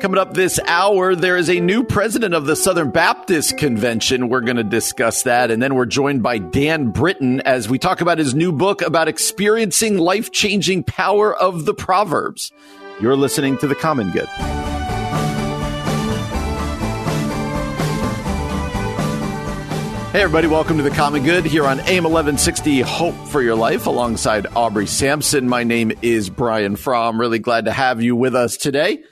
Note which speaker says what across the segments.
Speaker 1: Coming up this hour, there is a new president of the Southern Baptist Convention. We're going to discuss that. And then we're joined by Dan Britton as we talk about his new book about experiencing life changing power of the Proverbs. You're listening to The Common Good. Hey, everybody, welcome to The Common Good here on AM 1160 Hope for Your Life alongside Aubrey Sampson. My name is Brian Fromm. Really glad to have you with us today.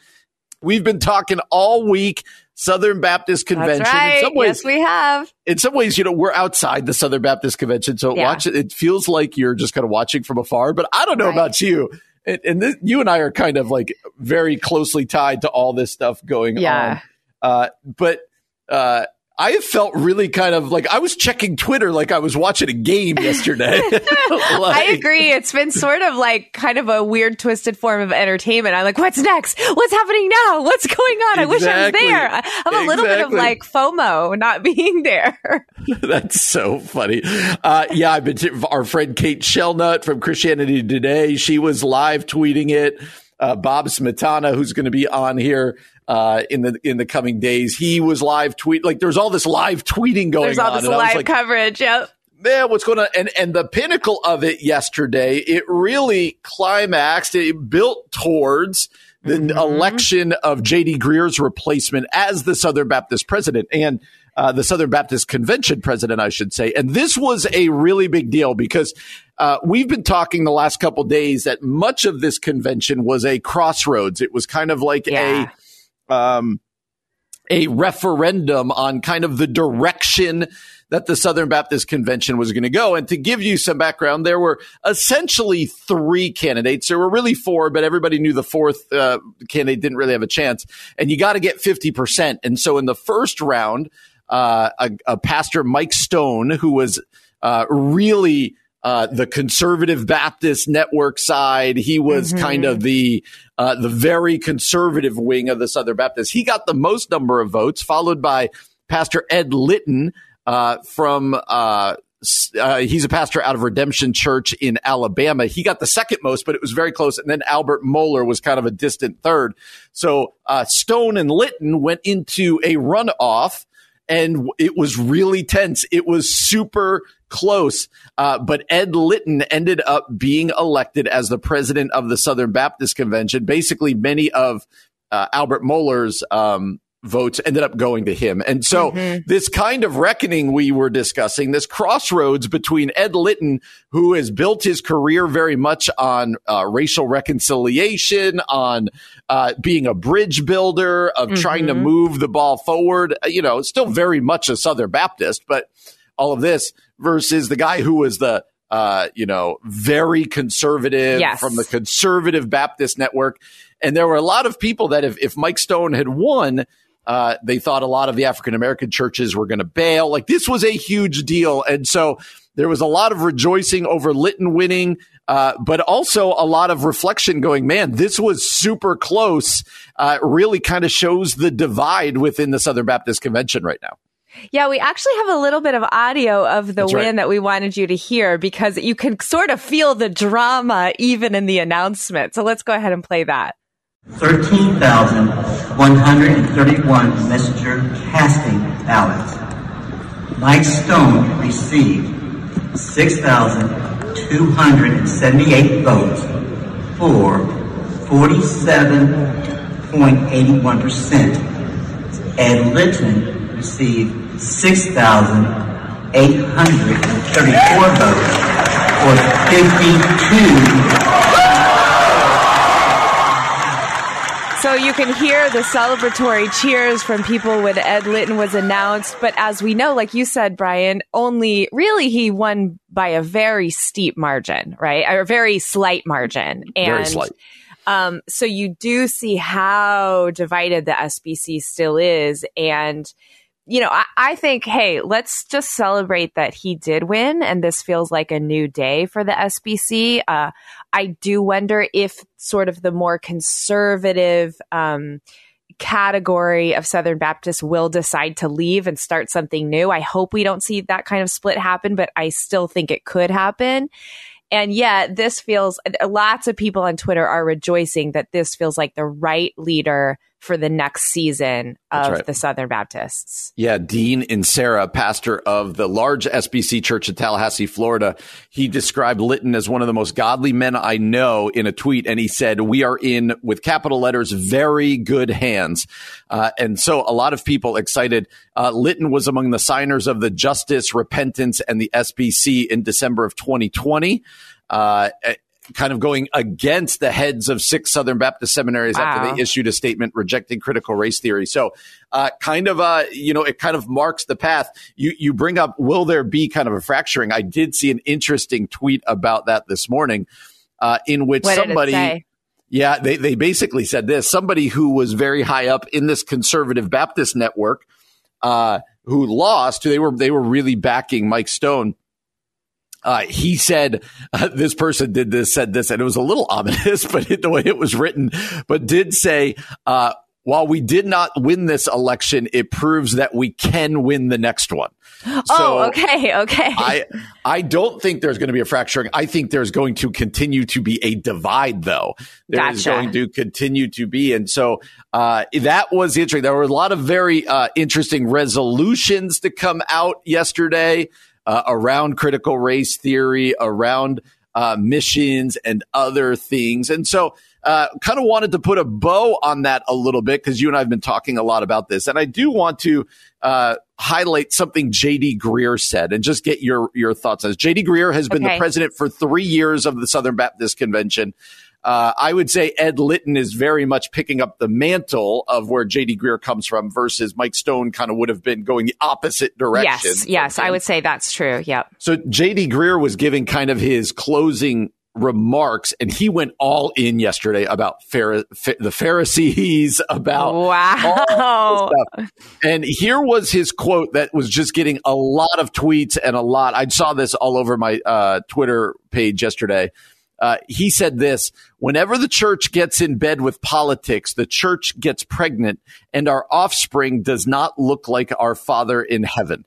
Speaker 1: We've been talking all week Southern Baptist Convention.
Speaker 2: Right.
Speaker 1: In some ways,
Speaker 2: yes, we have.
Speaker 1: In some ways, you know, we're outside the Southern Baptist Convention, so
Speaker 2: Yeah.
Speaker 1: watch it. It feels like you're just kind of watching from afar. But I don't know
Speaker 2: Right.
Speaker 1: about you, and, and this, you and I are kind of like very closely tied to all this stuff going
Speaker 2: Yeah.
Speaker 1: on. Uh, but uh, I have felt really kind of like I was checking Twitter like I was watching a game yesterday.
Speaker 2: I agree. It's been sort of like kind of a weird, twisted form of entertainment. I'm like, what's next? What's happening now? What's going on? I wish I was there. I have a little bit of like FOMO not being there.
Speaker 1: That's so funny. Uh, yeah, I've been to our friend Kate Shellnutt from Christianity Today. She was live tweeting it. Uh, Bob Smietana, who's going to be on here uh, in the in the coming days, he was live tweet. Like there's all this live tweeting going on.
Speaker 2: There's all
Speaker 1: on.
Speaker 2: this
Speaker 1: and I was
Speaker 2: live
Speaker 1: like,
Speaker 2: coverage. Yep.
Speaker 1: man, what's going on? And and the pinnacle of it yesterday, it really climaxed. It built towards the election of J.D. Greear's replacement as the Southern Baptist president and uh, the Southern Baptist Convention president, I should say. And this was a really big deal because uh, we've been talking the last couple days that much of this convention was a crossroads. It was kind of like
Speaker 2: Yeah.
Speaker 1: a um, a referendum on kind of the direction that the Southern Baptist Convention was going to go. And to give you some background, there were essentially three candidates. There were really four, but everybody knew the fourth uh, candidate didn't really have a chance. And you got to get 50%. And so in the first round, uh, a, a pastor, Mike Stone, who was uh, really uh, the conservative Baptist network side. He was kind of the uh, the very conservative wing of the Southern Baptists. He got the most number of votes, followed by Pastor Ed Litton uh, from. Uh, uh, he's a pastor out of Redemption Church in Alabama. He got the second most, but it was very close. And then Albert Mohler was kind of a distant third. So uh, Stone and Litton went into a runoff and it was really tense. It was super close. Uh, but Ed Litton ended up being elected as the president of the Southern Baptist Convention. Basically, many of uh, Albert Mohler's um, votes ended up going to him. And so this kind of reckoning we were discussing, this crossroads between Ed Litton, who has built his career very much on uh, racial reconciliation, on uh, being a bridge builder, of trying to move the ball forward, you know, still very much a Southern Baptist, but all of this versus the guy who was the uh, you know, very conservative
Speaker 2: Yes.
Speaker 1: from the conservative Baptist network. And there were a lot of people that if, if Mike Stone had won, uh, they thought a lot of the African American churches were going to bail. Like this was a huge deal. And so there was a lot of rejoicing over Litton winning, uh, but also a lot of reflection going, man, this was super close. Uh, really kind of shows the divide within the Southern Baptist Convention right now.
Speaker 2: Yeah, we actually have a little bit of audio of the
Speaker 1: That's
Speaker 2: win
Speaker 1: right.
Speaker 2: that we wanted you to hear because you can sort of feel the drama even in the announcement. So let's go ahead and play that.
Speaker 3: 13,131 messenger casting ballots. Mike Stone received 6,278 votes for 47.81%. Ed Litton received 6,834 votes for 52
Speaker 2: So you can hear the celebratory cheers from people when Ed Litton was announced. But as we know, like you said, Brian, only really he won by a very steep margin, right? Or a very slight margin. And
Speaker 1: Very slight.
Speaker 2: Um, so you do see how divided the SBC still is. And, you know, I, I, think, hey, let's just celebrate that he did win. And this feels like a new day for the SBC. Uh, I do wonder if sort of the more conservative, um, category of Southern Baptists will decide to leave and start something new. I hope we don't see that kind of split happen, but I still think it could happen. And yet, this feels lots of people on Twitter are rejoicing that this feels like the right leader for the next season of right. the Southern Baptists.
Speaker 1: Yeah, Dean Inserra, pastor of the large SBC church in Tallahassee, Florida, he described Litton as one of the most godly men I know in a tweet. And he said, We are in, with capital letters, very good hands. Uh, and so a lot of people excited. Uh, Litton was among the signers of the Justice, Repentance, and the SBC in December of 2020. Uh, kind of going against the heads of six Southern Baptist seminaries wow. after they issued a statement rejecting critical race theory. So, uh, kind of, uh, you know, it kind of marks the path. You, you bring up, will there be kind of a fracturing? I did see an interesting tweet about that this morning, uh, in which
Speaker 2: what
Speaker 1: somebody, yeah, they, they basically said this, somebody who was very high up in this conservative Baptist network, uh, who lost, they were, they were really backing Mike Stone uh, he said uh, this person did this, said this, and it was a little ominous, but it, the way it was written, but did say, uh, while we did not win this election, it proves that we can win the next one.
Speaker 2: Oh, so okay, okay.
Speaker 1: I I don't think there's going to be a fracturing. I think there's going to continue to be a divide, though. There gotcha. is going to continue to be, and so uh, that was interesting. There were a lot of very uh, interesting resolutions to come out yesterday uh, around critical race theory, around uh, missions and other things. And so, uh, kind of wanted to put a bow on that a little bit because you and I have been talking a lot about this. And I do want to uh, highlight something JD Greear said and just get your, your thoughts on this. JD Greear has been okay. the president for three years of the Southern Baptist Convention. Uh, I would say Ed Litton is very much picking up the mantle of where JD Greear comes from versus Mike Stone kind of would have been going the opposite direction.
Speaker 2: Yes, yes, I would say that's true. Yep.
Speaker 1: So JD Greear was giving kind of his closing remarks and he went all in yesterday about Phara- the Pharisees about
Speaker 2: wow
Speaker 1: and here was his quote that was just getting a lot of tweets and a lot I saw this all over my uh, Twitter page yesterday uh, he said this whenever the church gets in bed with politics, the church gets pregnant and our offspring does not look like our father in heaven.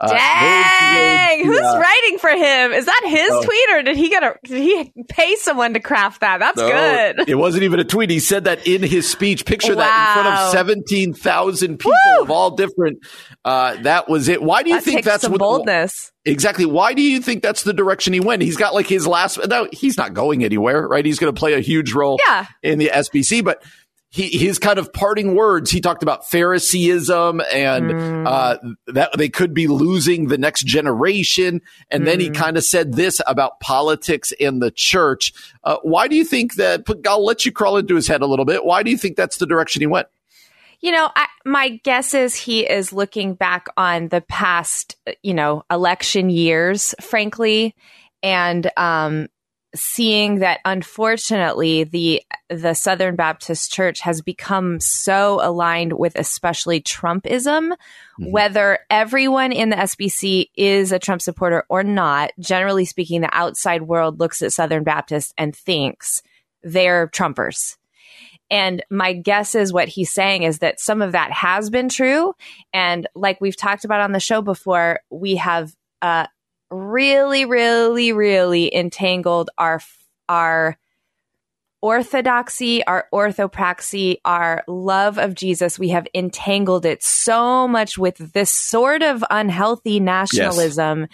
Speaker 2: Uh, Dang! Who's uh, writing for him? Is that his oh. tweet, or did he get a? Did he pay someone to craft that? That's no, good.
Speaker 1: It wasn't even a tweet. He said that in his speech. Picture wow. that in front of seventeen thousand people Woo! of all different. Uh, that was it. Why do you
Speaker 2: that
Speaker 1: think that's what,
Speaker 2: boldness?
Speaker 1: Exactly. Why do you think that's the direction he went? He's got like his last. No, he's not going anywhere, right? He's going to play a huge role
Speaker 2: yeah.
Speaker 1: in the SBC, but he, his kind of parting words, he talked about Phariseeism and mm. uh, that they could be losing the next generation. And mm. then he mm. kind of said this about politics and the church. Uh, why do you think that? I'll let you crawl into his head a little bit. Why do you think that's the direction he went?
Speaker 2: You know, I, my guess is he is looking back on the past, you know, election years, frankly, and um, seeing that unfortunately the the Southern Baptist Church has become so aligned with especially Trumpism mm-hmm. whether everyone in the SBC is a Trump supporter or not generally speaking the outside world looks at Southern Baptist and thinks they're Trumpers and my guess is what he's saying is that some of that has been true and like we've talked about on the show before we have uh, really, really, really entangled our our orthodoxy, our orthopraxy, our love of Jesus. We have entangled it so much with this sort of unhealthy nationalism. Yes.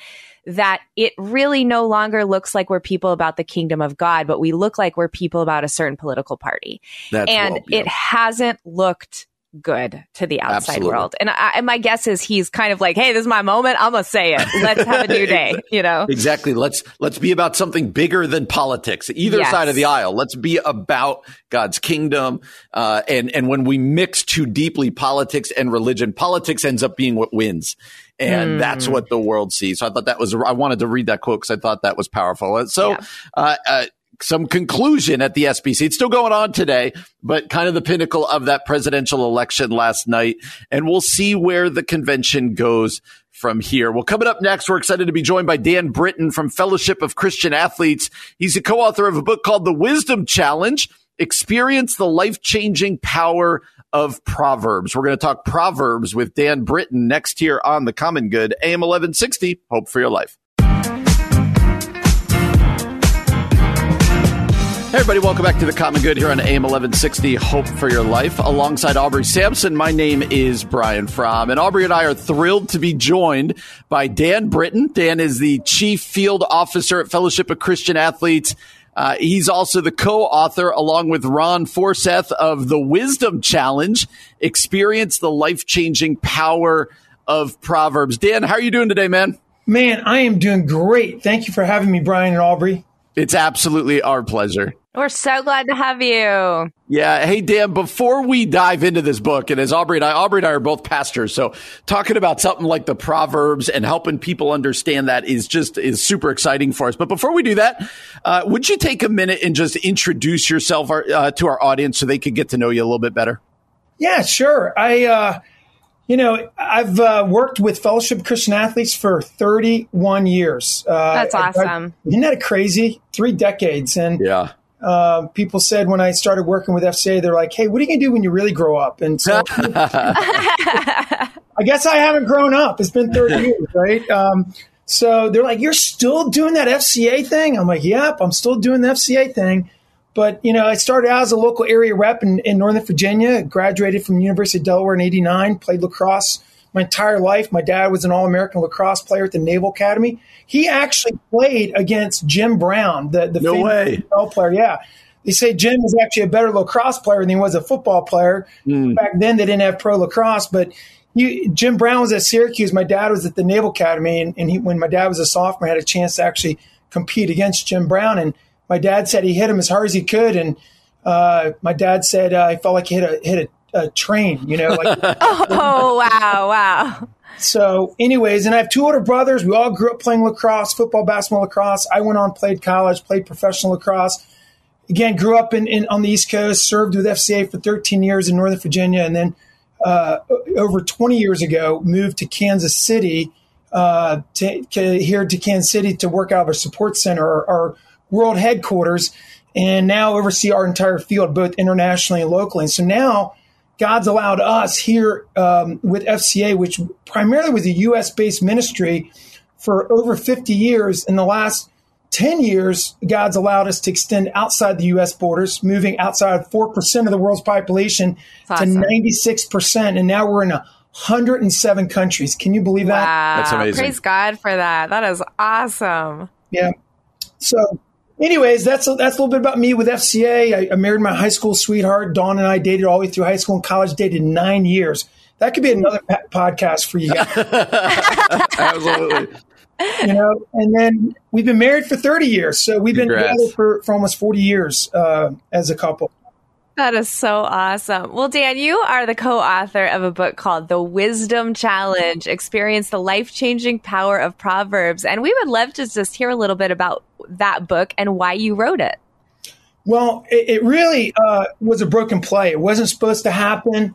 Speaker 2: That it really no longer looks like we're people about the kingdom of God, but we look like we're people about a certain political party. That's and well, yeah. it hasn't looked good to the outside Absolutely. world. And, I, and my guess is he's kind of like, "Hey, this is my moment. I'm gonna say it. Let's have a new day." You know,
Speaker 1: exactly. Let's let's be about something bigger than politics. Either yes. side of the aisle. Let's be about God's kingdom. Uh, and and when we mix too deeply politics and religion, politics ends up being what wins. And mm. that's what the world sees. So I thought that was, I wanted to read that quote because I thought that was powerful. So, yeah. uh, uh, some conclusion at the SBC. It's still going on today, but kind of the pinnacle of that presidential election last night. And we'll see where the convention goes from here. Well, coming up next, we're excited to be joined by Dan Britton from Fellowship of Christian Athletes. He's a co-author of a book called The Wisdom Challenge, Experience the Life-Changing Power of Proverbs. We're going to talk Proverbs with Dan Britton next here on The Common Good, AM 1160. Hope for your life. Hey everybody, welcome back to the Common Good here on AM 1160 Hope for Your Life. Alongside Aubrey Sampson, my name is Brian Fromm, and Aubrey and I are thrilled to be joined by Dan Britton. Dan is the Chief Field Officer at Fellowship of Christian Athletes. Uh, he's also the co-author, along with Ron Forseth, of the Wisdom Challenge, Experience the Life-Changing Power of Proverbs. Dan, how are you doing today, man?
Speaker 4: Man, I am doing great. Thank you for having me, Brian and Aubrey.
Speaker 1: It's absolutely our pleasure.
Speaker 2: We're so glad to have you.
Speaker 1: Yeah. Hey, Dan, before we dive into this book, and as Aubrey and I, Aubrey and I are both pastors. So talking about something like the Proverbs and helping people understand that is just, is super exciting for us. But before we do that, uh, would you take a minute and just introduce yourself uh, to our audience so they could get to know you a little bit better?
Speaker 4: Yeah, sure. I, uh, you know, I've uh, worked with Fellowship Christian Athletes for 31 years.
Speaker 2: Uh, That's awesome.
Speaker 4: I, isn't that crazy? Three decades. And
Speaker 1: yeah
Speaker 4: uh, people said when I started working with FCA, they're like, "Hey, what are you gonna do when you really grow up?" And so, I guess I haven't grown up. It's been thirty years, right? Um, so they're like, "You're still doing that FCA thing?" I'm like, "Yep, I'm still doing the FCA thing." But you know, I started out as a local area rep in, in Northern Virginia. Graduated from University of Delaware in '89. Played lacrosse my entire life. My dad was an All American lacrosse player at the Naval Academy. He actually played against Jim Brown, the, the
Speaker 1: no way.
Speaker 4: NFL player. Yeah. They say Jim was actually a better lacrosse player than he was a football player. Mm. Back then, they didn't have pro lacrosse, but he, Jim Brown was at Syracuse. My dad was at the Naval Academy, and, and he, when my dad was a sophomore, I had a chance to actually compete against Jim Brown. And my dad said he hit him as hard as he could, and uh, my dad said uh, he felt like he hit a hit a a train, you know. Like,
Speaker 2: oh wow, wow.
Speaker 4: So, anyways, and I have two older brothers. We all grew up playing lacrosse, football, basketball, lacrosse. I went on, played college, played professional lacrosse. Again, grew up in, in on the East Coast, served with FCA for 13 years in Northern Virginia, and then uh, over 20 years ago, moved to Kansas City, uh, to, to, here to Kansas City to work out of our support center, our, our world headquarters, and now oversee our entire field, both internationally and locally. And so now God's allowed us here um, with FCA, which primarily was a U.S. based ministry for over 50 years. In the last 10 years, God's allowed us to extend outside the U.S. borders, moving outside of 4% of the world's population awesome. to 96%. And now we're in a 107 countries. Can you believe that?
Speaker 2: Wow.
Speaker 1: That's amazing.
Speaker 2: Praise God for that. That is awesome.
Speaker 4: Yeah. So anyways, that's a, that's a little bit about me with FCA. I, I, married my high school sweetheart. Dawn and I dated all the way through high school and college. Dated nine years. That could be another podcast for you guys.
Speaker 1: Absolutely.
Speaker 4: You know, and then we've been married for 30 years. So we've been Congrats. together for, for almost 40 years uh, as a couple.
Speaker 2: That is so awesome. Well, Dan, you are the co author of a book called The Wisdom Challenge Experience the Life Changing Power of Proverbs. And we would love to just hear a little bit about that book and why you wrote it.
Speaker 4: Well, it, it really uh, was a broken play. It wasn't supposed to happen.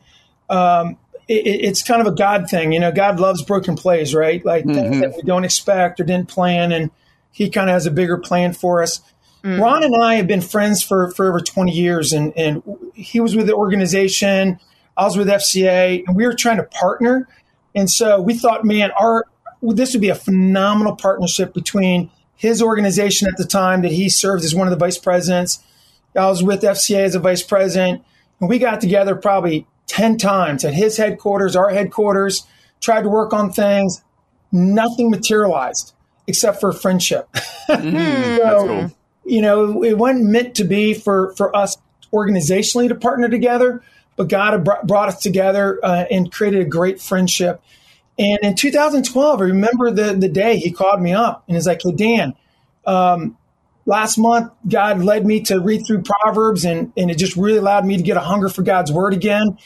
Speaker 4: Um, it, it's kind of a God thing. You know, God loves broken plays, right? Like mm-hmm. things that we don't expect or didn't plan. And He kind of has a bigger plan for us. Mm-hmm. Ron and I have been friends for, for over 20 years, and, and he was with the organization, I was with FCA, and we were trying to partner. And so we thought, man, our this would be a phenomenal partnership between his organization at the time that he served as one of the vice presidents. I was with FCA as a vice president, and we got together probably 10 times at his headquarters, our headquarters, tried to work on things. Nothing materialized except for friendship.
Speaker 1: Mm, so, cool
Speaker 4: you know, it wasn't meant to be for, for us organizationally to partner together, but God brought us together uh, and created a great friendship. And in 2012, I remember the, the day he called me up and he's like, Hey, Dan, um, last month, God led me to read through Proverbs and, and it just really allowed me to get a hunger for God's word again.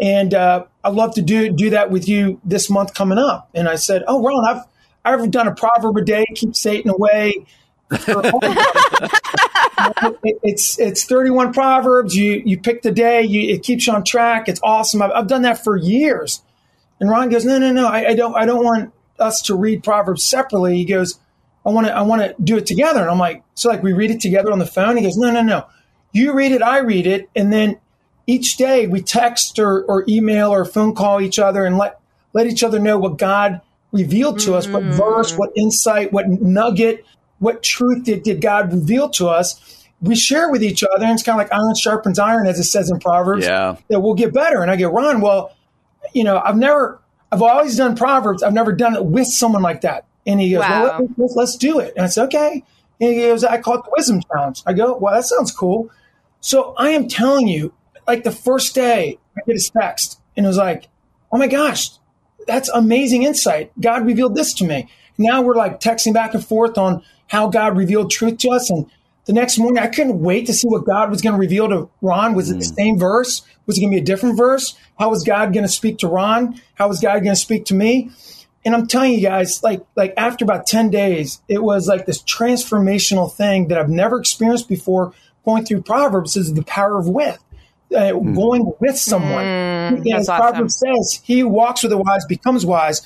Speaker 4: And uh, I'd love to do do that with you this month coming up. And I said, Oh, Ron, I've I've done a proverb a day, keep Satan away it's it's 31 proverbs. You you pick the day. You, it keeps you on track. It's awesome. I've, I've done that for years. And Ron goes, no, no, no. I, I don't I don't want us to read proverbs separately. He goes, I want to I want to do it together. And I'm like, so like we read it together on the phone. He goes, no, no, no. You read it, I read it, and then each day we text or, or email or phone call each other and let let each other know what God revealed to us, what mm-hmm. verse, what insight, what nugget, what truth did, did God reveal to us. We share with each other, and it's kind of like iron sharpens iron, as it says in Proverbs.
Speaker 1: Yeah.
Speaker 4: That we'll get better. And I go, Ron, well, you know, I've never, I've always done Proverbs. I've never done it with someone like that. And he goes,
Speaker 2: Wow.
Speaker 4: well, let's, let's do it. And I said, okay. And he goes, I call it the wisdom challenge. I go, well, that sounds cool. So I am telling you, like the first day, I get a text and it was like, oh my gosh, that's amazing insight. God revealed this to me. Now we're like texting back and forth on how God revealed truth to us. And the next morning, I couldn't wait to see what God was going to reveal to Ron. Was it the mm. same verse? Was it going to be a different verse? How was God going to speak to Ron? How was God going to speak to me? And I'm telling you guys, like, like after about 10 days, it was like this transformational thing that I've never experienced before going through Proverbs is the power of with, uh, mm. going with someone. Mm, As
Speaker 2: that's
Speaker 4: Proverbs says, he walks with the wise becomes wise,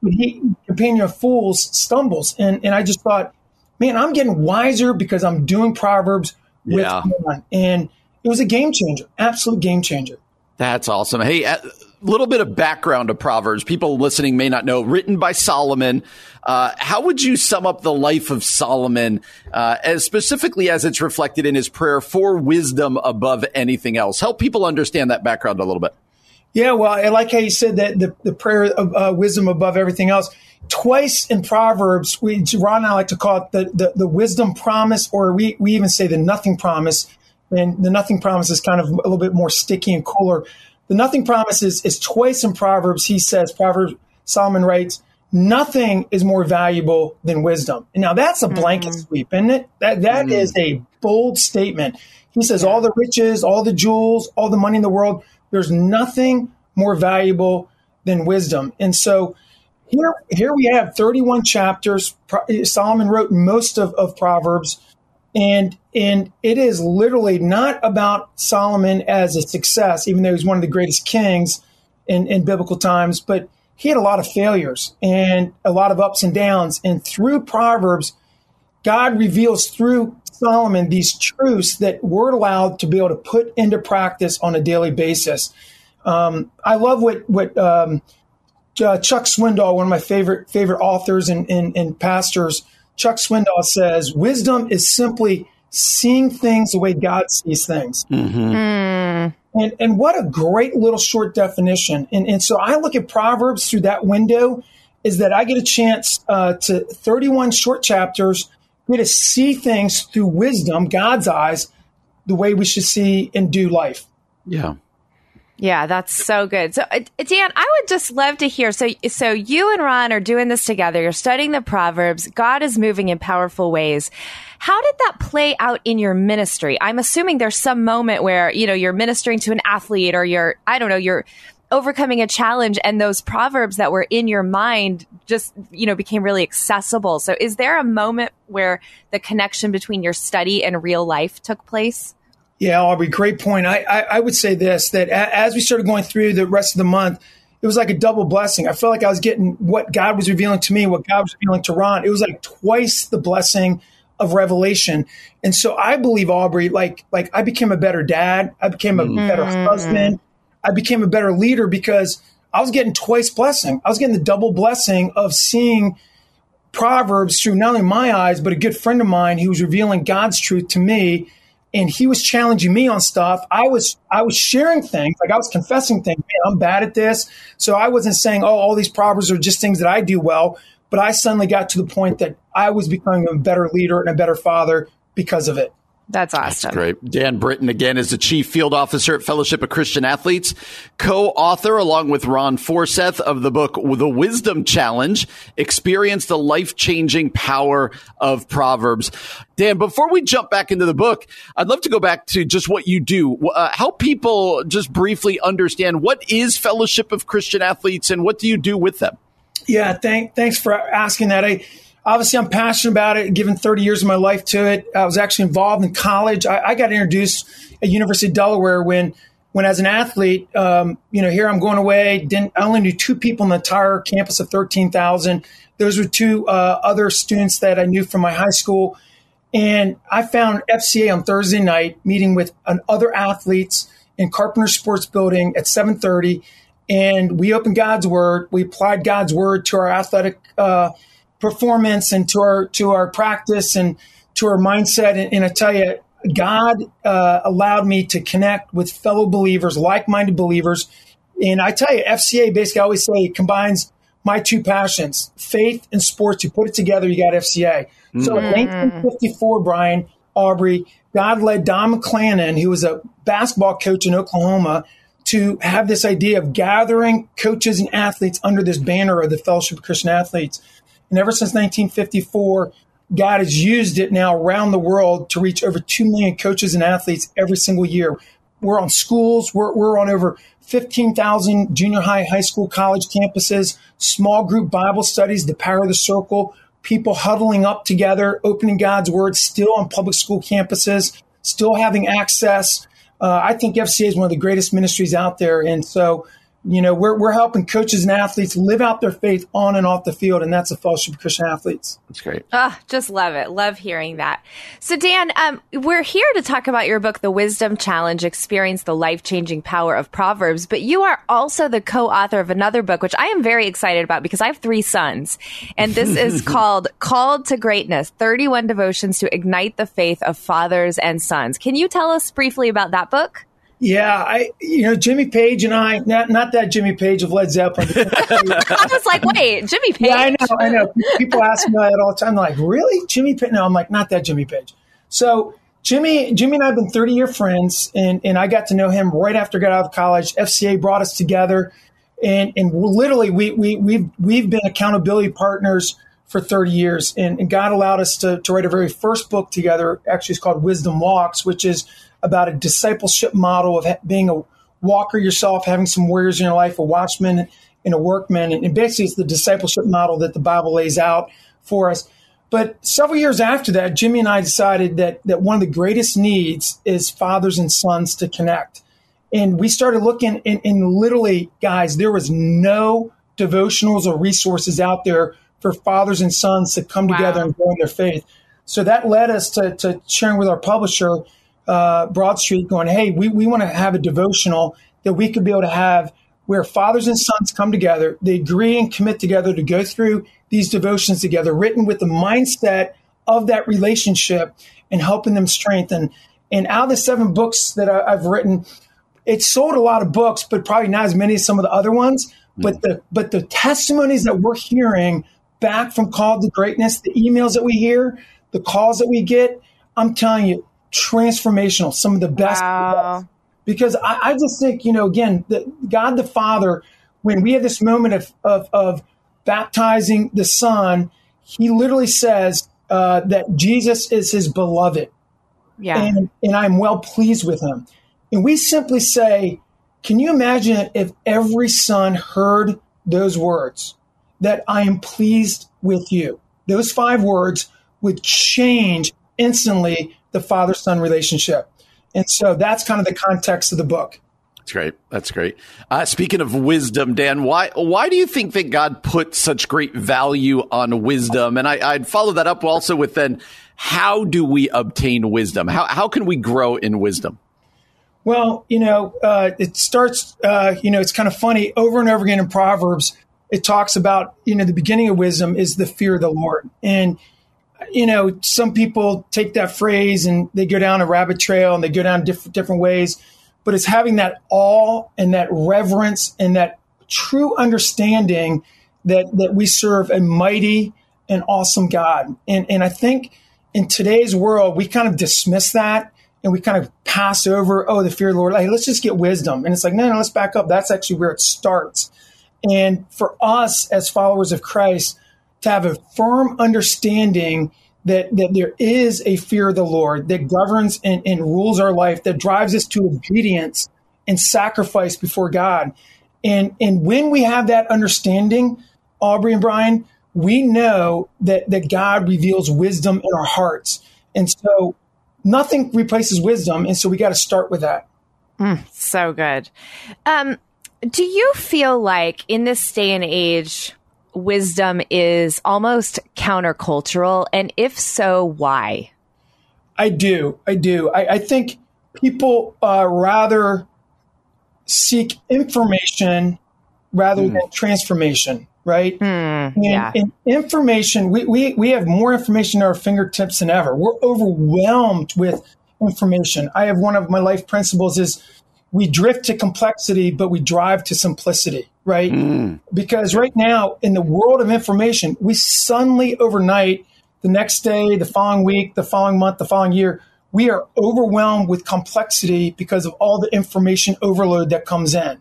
Speaker 4: but he, companion of fools stumbles. And, and I just thought, man, I'm getting wiser because I'm doing Proverbs with
Speaker 1: Yeah.
Speaker 4: And it was a game changer, absolute game changer.
Speaker 1: That's awesome. Hey, a little bit of background of Proverbs. People listening may not know. Written by Solomon. Uh, how would you sum up the life of Solomon, uh, as specifically as it's reflected in his prayer for wisdom above anything else? Help people understand that background a little bit.
Speaker 4: Yeah, well, I like how you said that the, the prayer of uh, wisdom above everything else. Twice in Proverbs, we, Ron and I like to call it the, the, the wisdom promise, or we, we even say the nothing promise. And the nothing promise is kind of a little bit more sticky and cooler. The nothing promise is, is twice in Proverbs. He says, Proverbs, Solomon writes, nothing is more valuable than wisdom. And now that's a blanket mm-hmm. sweep, isn't it? That, that mm-hmm. is a bold statement. He says, all the riches, all the jewels, all the money in the world, there's nothing more valuable than wisdom. And so here, here we have 31 chapters. Solomon wrote most of, of Proverbs. And, and it is literally not about Solomon as a success, even though he's one of the greatest kings in, in biblical times, but he had a lot of failures and a lot of ups and downs. And through Proverbs, God reveals through Solomon these truths that we're allowed to be able to put into practice on a daily basis. Um, I love what what um, uh, Chuck Swindoll, one of my favorite favorite authors and, and, and pastors, Chuck Swindoll says, "Wisdom is simply seeing things the way God sees things." And, and what a great little short definition. And, and so I look at Proverbs through that window is that I get a chance uh, to 31 short chapters, get to see things through wisdom, God's eyes, the way we should see and do life.
Speaker 1: Yeah.
Speaker 2: Yeah, that's so good. So, uh, Dan, I would just love to hear. So, so you and Ron are doing this together. You're studying the Proverbs. God is moving in powerful ways. How did that play out in your ministry? I'm assuming there's some moment where you know you're ministering to an athlete, or you're I don't know, you're overcoming a challenge, and those proverbs that were in your mind just you know became really accessible. So, is there a moment where the connection between your study and real life took place?
Speaker 4: Yeah, Aubrey, great point. I, I, I would say this that a, as we started going through the rest of the month, it was like a double blessing. I felt like I was getting what God was revealing to me, what God was revealing to Ron. It was like twice the blessing of revelation. And so I believe, Aubrey, like like I became a better dad, I became a mm-hmm. better husband, I became a better leader because I was getting twice blessing. I was getting the double blessing of seeing Proverbs through not only my eyes, but a good friend of mine who was revealing God's truth to me. And he was challenging me on stuff. I was I was sharing things, like I was confessing things. I'm bad at this. So I wasn't saying, oh, all these proverbs are just things that I do well. But I suddenly got to the point that I was becoming a better leader and a better father because of it.
Speaker 2: That's awesome.
Speaker 1: Great. Dan Britton again is the chief field officer at Fellowship of Christian Athletes, co-author along with Ron Forseth of the book The Wisdom Challenge, experience the life-changing power of Proverbs. Dan, before we jump back into the book, I'd love to go back to just what you do. Uh, help people just briefly understand what is Fellowship of Christian Athletes and what do you do with them?
Speaker 4: Yeah, thank, thanks for asking that. I, obviously I'm passionate about it, given 30 years of my life to it. I was actually involved in college. I, I got introduced at University of Delaware when, when as an athlete, um, you know, here I'm going away. Didn't I only knew two people in the entire campus of 13,000. Those were two uh, other students that I knew from my high school. And I found FCA on Thursday night meeting with other athletes in Carpenter Sports Building at 7:30, and we opened God's Word. We applied God's Word to our athletic uh, performance and to our to our practice and to our mindset. And, and I tell you, God uh, allowed me to connect with fellow believers, like-minded believers. And I tell you, FCA basically I always say combines my two passions, faith and sports. You put it together, you got FCA. Mm-hmm. So in 1954, Brian Aubrey, God led Don McClanahan, who was a basketball coach in Oklahoma, to have this idea of gathering coaches and athletes under this banner of the Fellowship of Christian Athletes. And ever since 1954, God has used it now around the world to reach over 2 million coaches and athletes every single year. We're on schools, we're, we're on over 15,000 junior high, high school, college campuses, small group Bible studies, the power of the circle, people huddling up together, opening God's word, still on public school campuses, still having access. Uh, I think FCA is one of the greatest ministries out there. And so you know, we're, we're helping coaches and athletes live out their faith on and off the field, and that's a fellowship of Christian athletes.
Speaker 1: That's great.
Speaker 2: Oh, just love it. Love hearing that. So, Dan, um, we're here to talk about your book, The Wisdom Challenge Experience the Life Changing Power of Proverbs, but you are also the co author of another book, which I am very excited about because I have three sons. And this is called Called to Greatness 31 Devotions to Ignite the Faith of Fathers and Sons. Can you tell us briefly about that book?
Speaker 4: Yeah, I you know Jimmy Page and I not not that Jimmy Page of Led Zeppelin.
Speaker 2: I was like, wait, Jimmy Page.
Speaker 4: Yeah, I know, I know. People ask me that all the time. They're like, really, Jimmy Page? No, I'm like, not that Jimmy Page. So Jimmy, Jimmy and I have been 30 year friends, and and I got to know him right after I got out of college. FCA brought us together, and and literally we we we've we've been accountability partners for 30 years, and, and God allowed us to to write a very first book together. Actually, it's called Wisdom Walks, which is about a discipleship model of being a walker yourself, having some warriors in your life, a watchman and a workman. And basically, it's the discipleship model that the Bible lays out for us. But several years after that, Jimmy and I decided that, that one of the greatest needs is fathers and sons to connect. And we started looking, and, and literally, guys, there was no devotionals or resources out there for fathers and sons to come wow. together and grow in their faith. So that led us to, to sharing with our publisher uh, Broad Street going, hey, we, we want to have a devotional that we could be able to have where fathers and sons come together, they agree and commit together to go through these devotions together, written with the mindset of that relationship and helping them strengthen. And out of the seven books that I, have written, it sold a lot of books, but probably not as many as some of the other ones. Mm. But the but the testimonies that we're hearing back from Called to Greatness, the emails that we hear, the calls that we get, I'm telling you, transformational, some of the best. Wow. Because I, I, just think, you know, again, the, God the Father, when we have this moment of, of, of baptizing the Son, he literally says uh, that Jesus is his beloved.
Speaker 2: Yeah.
Speaker 4: And, and I'm well pleased with him. And we simply say, can you imagine if every son heard those words, that I am pleased with you? Those five words would change instantly the father son relationship. And so that's kind of the context of the book.
Speaker 1: That's great. That's great. Uh, speaking of wisdom, Dan, why why do you think that God put such great value on wisdom? And I, would follow that up also with then, how do we obtain wisdom? How how can we grow in wisdom?
Speaker 4: Well, you know, uh, it starts. Uh, you know, it's kind of funny. Over and over again in Proverbs, it talks about you know the beginning of wisdom is the fear of the Lord, and you know, some people take that phrase and they go down a rabbit trail and they go down different different ways, but it's having that awe and that reverence and that true understanding that that we serve a mighty and awesome God. And and I think in today's world we kind of dismiss that and we kind of pass over, oh, the fear of the Lord. Hey, let's just get wisdom. And it's like, no, no, let's back up. That's actually where it starts. And for us as followers of Christ, to have a firm understanding that, that there is a fear of the Lord that governs and, and rules our life, that drives us to obedience and sacrifice before God. And, and when we have that understanding, Aubrey and Brian, we know that, that God reveals wisdom in our hearts. And so nothing replaces wisdom. And so we got to start with that.
Speaker 2: Mm, so good. Um, do you feel like in this day and age, wisdom is almost countercultural? And if so, why?
Speaker 4: I do. I do. I, I think people uh, rather seek information rather mm. than transformation, right?
Speaker 2: Mm, and, yeah.
Speaker 4: and information, we, we, we have more information at our fingertips than ever. We're overwhelmed with information. I have one of my life principles is we drift to complexity, but we drive to simplicity, right? Mm. Because right now, in the world of information, we suddenly overnight, the next day, the following week, the following month, the following year, we are overwhelmed with complexity because of all the information overload that comes in.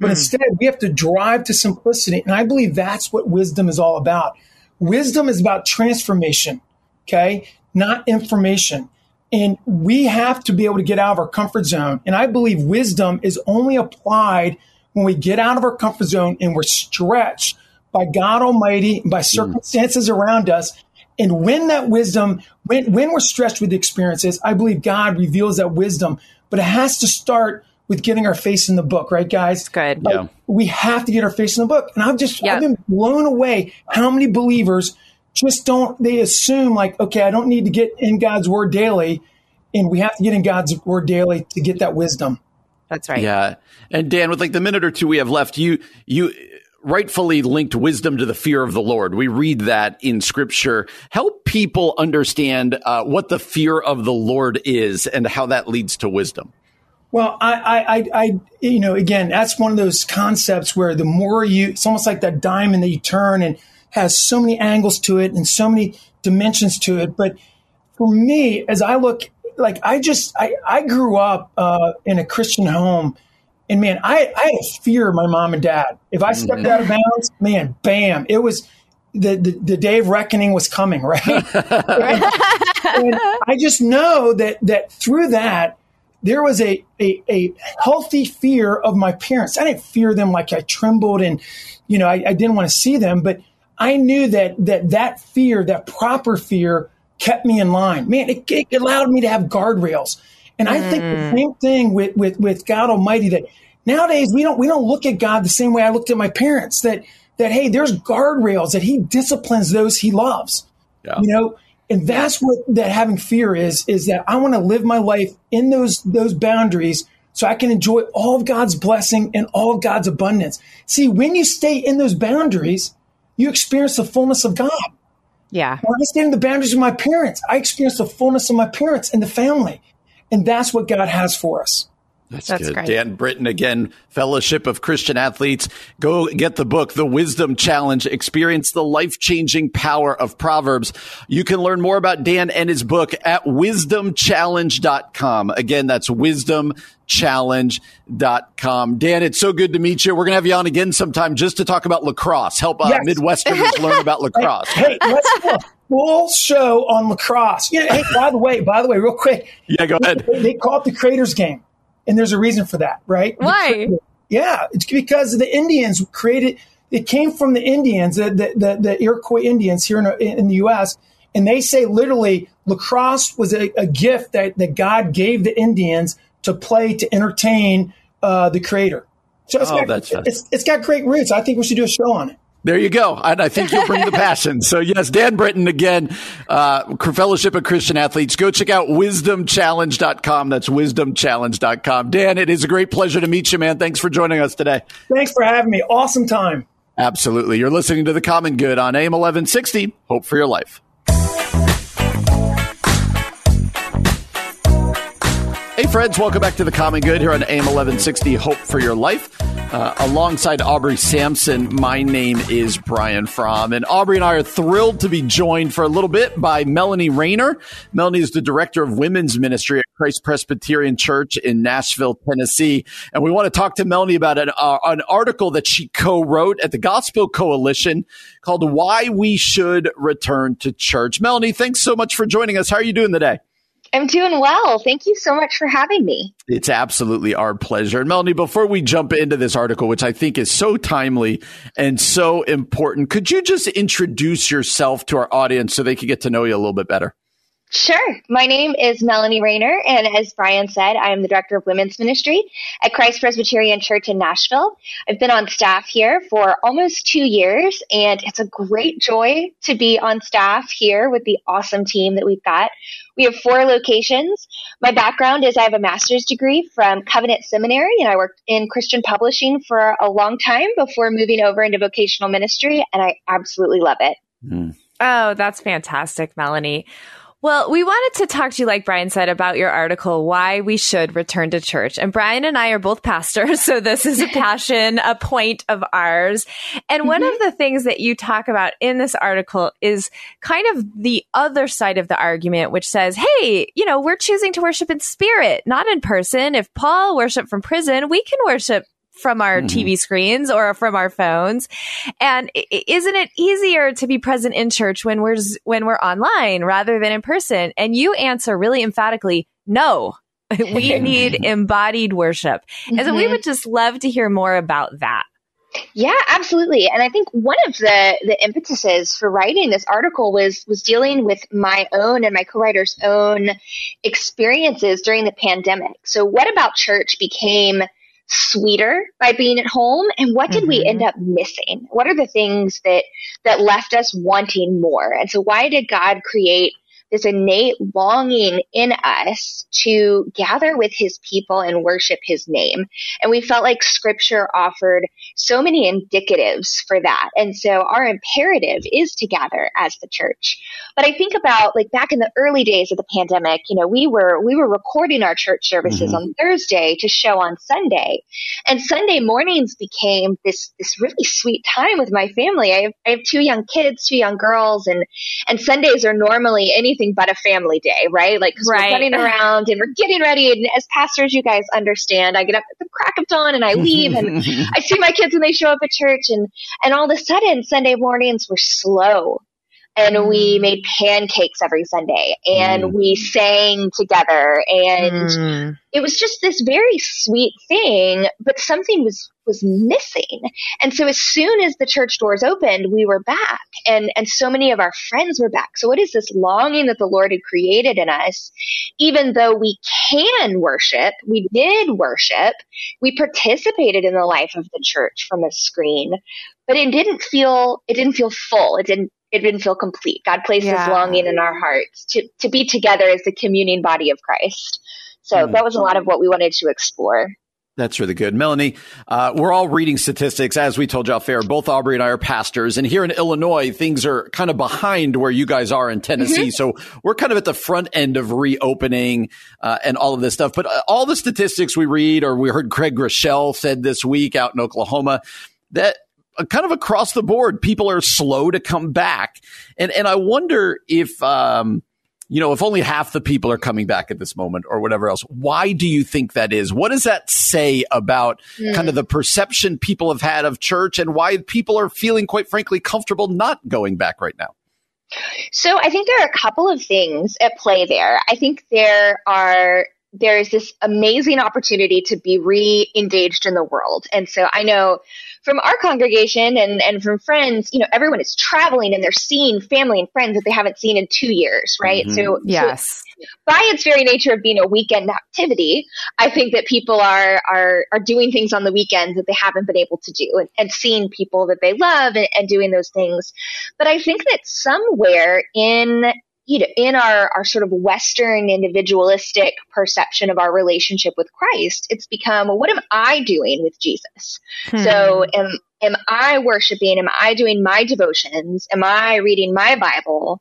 Speaker 4: But mm. instead, we have to drive to simplicity. And I believe that's what wisdom is all about. Wisdom is about transformation, okay? Not information. And we have to be able to get out of our comfort zone. And I believe wisdom is only applied when we get out of our comfort zone and we're stretched by God Almighty, by hmm. circumstances mm. around us. And when that wisdom, when, when we're stretched with experiences, I believe God reveals that wisdom. But it has to start with getting our face in the book, right, guys?
Speaker 2: Good.
Speaker 4: Like, yeah. We have to get our face in the book. And I've just, yep. I've been blown away how many believers just don't they assume like okay i don't need to get in god's word daily and we have to get in god's word daily to get that wisdom
Speaker 2: that's right.
Speaker 1: Yeah. And dan with like the minute or two we have left you you rightfully linked wisdom to the fear of the lord. We read that in scripture. Help people understand uh, what the fear of the lord is and how that leads to wisdom.
Speaker 4: Well, I, I, I, you know, again, that's one of those concepts where the more you, it's almost like that diamond that you turn and has so many angles to it and so many dimensions to it. But for me, as I look, like I just, I, I grew up uh, in a Christian home. And man, I, I had fear of my mom and dad. If I stepped out of bounds, man, bam, it was the, the, the day of reckoning was coming, right? and, and I just know that, that through that, there was a, a, a, healthy fear of my parents. I didn't fear them like I trembled and, you know, I, I didn't want to see them, but I knew that that that fear, that proper fear, kept me in line. Man, it, it allowed me to have guardrails. And I think the mm. same thing with, with with God Almighty. That nowadays we don't we don't look at God the same way I looked at my parents. That that hey, there's guardrails that He disciplines those He loves. Yeah. You know, and that's what that having fear is. Is that I want to live my life in those those boundaries so I can enjoy all of God's blessing and all of God's abundance. See, when you stay in those boundaries, you experience the fullness of God.
Speaker 2: Yeah.
Speaker 4: Stayed in the boundaries of my parents, I experienced the fullness of my parents and the family. And that's what God has for us.
Speaker 1: That's, That's good. Great. Dan Britton again, Fellowship of Christian Athletes. Go get the book, The Wisdom Challenge. Experience the life changing power of Proverbs. You can learn more about Dan and his book at wisdomchallenge.com. Again, that's wisdomchallenge.com. Dan, it's so good to meet you. We're going to have you on again sometime just to talk about lacrosse, help uh, yes. Midwesterners learn about lacrosse.
Speaker 4: Hey, hey let's go full show on lacrosse. Yeah, hey, by the way, by the way, real quick.
Speaker 1: Yeah, go ahead.
Speaker 4: They, they call it the Creators Game. And there's a reason for that, right?
Speaker 2: Why?
Speaker 4: Yeah, it's because the Indians created, it came from the Indians, the, the, the Iroquois Indians here in, in the U.S., and they say literally lacrosse was a, a gift that, that God gave the Indians to play to entertain uh, the creator. So it's, oh, got, it's, it's got great roots. I think we should do a show on it.
Speaker 1: There you go. And I think you'll bring the passion. So, yes, Dan Britton again, uh, Fellowship of Christian Athletes. Go check out wisdomchallenge.com. That's wisdomchallenge.com. Dan, it is a great pleasure to meet you, man. Thanks for joining us today.
Speaker 4: Thanks for having me. Awesome time.
Speaker 1: Absolutely. You're listening to The Common Good on AM 1160. Hope for your life. Friends, welcome back to The Common Good here on AM 1160 Hope for Your Life. Uh, alongside Aubrey Sampson, my name is Brian Fromm. And Aubrey and I are thrilled to be joined for a little bit by Melanie Rainer. Melanie is the director of women's ministry at Christ Presbyterian Church in Nashville, Tennessee. And we want to talk to Melanie about an, uh, an article that she co wrote at the Gospel Coalition called Why We Should Return to Church. Melanie, thanks so much for joining us. How are you doing today?
Speaker 5: I'm doing well. Thank you so much for having me.
Speaker 1: It's absolutely our pleasure. And Melanie, before we jump into this article, which I think is so timely and so important, could you just introduce yourself to our audience so they can get to know you a little bit better?
Speaker 5: Sure. My name is Melanie Rainer, and as Brian said, I am the Director of Women's Ministry at Christ Presbyterian Church in Nashville. I've been on staff here for almost two years, and it's a great joy to be on staff here with the awesome team that we've got. We have four locations. My background is I have a master's degree from Covenant Seminary, and I worked in Christian publishing for a long time before moving over into vocational ministry, and I absolutely love it.
Speaker 2: Mm. Oh, that's fantastic, Melanie. Well, we wanted to talk to you, like Brian said, about your article, Why We Should Return to Church. And Brian and I are both pastors, so this is a passion, a point of ours. And mm-hmm. one of the things that you talk about in this article is kind of the other side of the argument, which says, hey, you know, we're choosing to worship in spirit, not in person. If Paul worshiped from prison, we can worship from our mm-hmm. TV screens or from our phones. And isn't it easier to be present in church when we're when we're online rather than in person? And you answer really emphatically, no. we need embodied worship. And so we mm-hmm. would just love to hear more about that.
Speaker 5: Yeah, absolutely. And I think one of the the impetuses for writing this article was was dealing with my own and my co-writer's own experiences during the pandemic. So what about church became sweeter by being at home? And what did mm-hmm. we end up missing? What are the things that that left us wanting more? And so why did god create this innate longing in us to gather with his people and worship his name. And we felt like scripture offered so many indicatives for that. And so our imperative is to gather as the church. But I think about like back in the early days of the pandemic, you know, we were, we were recording our church services mm-hmm. on Thursday to show on Sunday. And Sunday mornings became this, this really sweet time with my family. I have, I have two young kids, two young girls, and, and Sundays are normally anything anything but a family day, right? Like, cause right. we're running around and we're getting ready. And as pastors, you guys understand, I get up at the crack of dawn and I leave and I see my kids when they show up at church and, and all of a sudden Sunday mornings were slow and we made pancakes every Sunday and mm. we sang together and mm. it was just this very sweet thing, but something was, was missing. And so as soon as the church doors opened, we were back and, and so many of our friends were back. So what is this longing that the Lord had created in us? Even though we can worship, we did worship, we participated in the life of the church from a screen, but it didn't feel it didn't feel full it didn't it didn't feel complete. God placed yeah. this longing in our hearts to, to be together as the communing body of Christ. So mm. that was a lot of what we wanted to explore.
Speaker 1: That's really good. Melanie, uh, we're all reading statistics. As we told you off air, both Aubrey and I are pastors. And here in Illinois, things are kind of behind where you guys are in Tennessee. Mm-hmm. So we're kind of at the front end of reopening uh, and all of this stuff. But uh, all the statistics we read, or we heard Craig Groeschel said this week out in Oklahoma, that kind of across the board, people are slow to come back. And, and I wonder if, um, you know, if only half the people are coming back at this moment or whatever else, why do you think that is? What does that say about mm. kind of the perception people have had of church and why people are feeling, quite frankly, comfortable not going back right now?
Speaker 5: So I think there are a couple of things at play there. I think there are there is this amazing opportunity to be re-engaged in the world. And so I know from our congregation and, and from friends, you know, everyone is traveling and they're seeing family and friends that they haven't seen in two years, right? Mm-hmm. So,
Speaker 2: yes.
Speaker 5: So by its very nature of being a weekend activity, I think that people are, are, are doing things on the weekends that they haven't been able to do and, and seeing people that they love and, and doing those things. But I think that somewhere in you know, in our, our sort of Western individualistic perception of our relationship with Christ, it's become, well, what am I doing with Jesus? Hmm. So am, am I worshiping? Am I doing my devotions? Am I reading my Bible?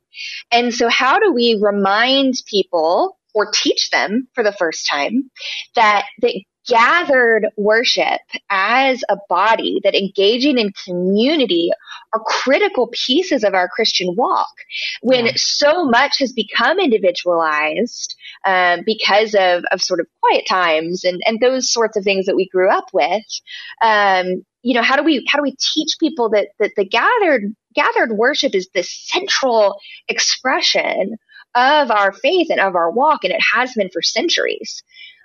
Speaker 5: And so how do we remind people or teach them for the first time that, that gathered worship as a body, that engaging in community are critical pieces of our Christian walk. When yeah. so much has become individualized um, because of, of sort of quiet times and, and those sorts of things that we grew up with, um, you know, how do we how do we teach people that that the gathered gathered worship is the central expression of our faith and of our walk, and it has been for centuries.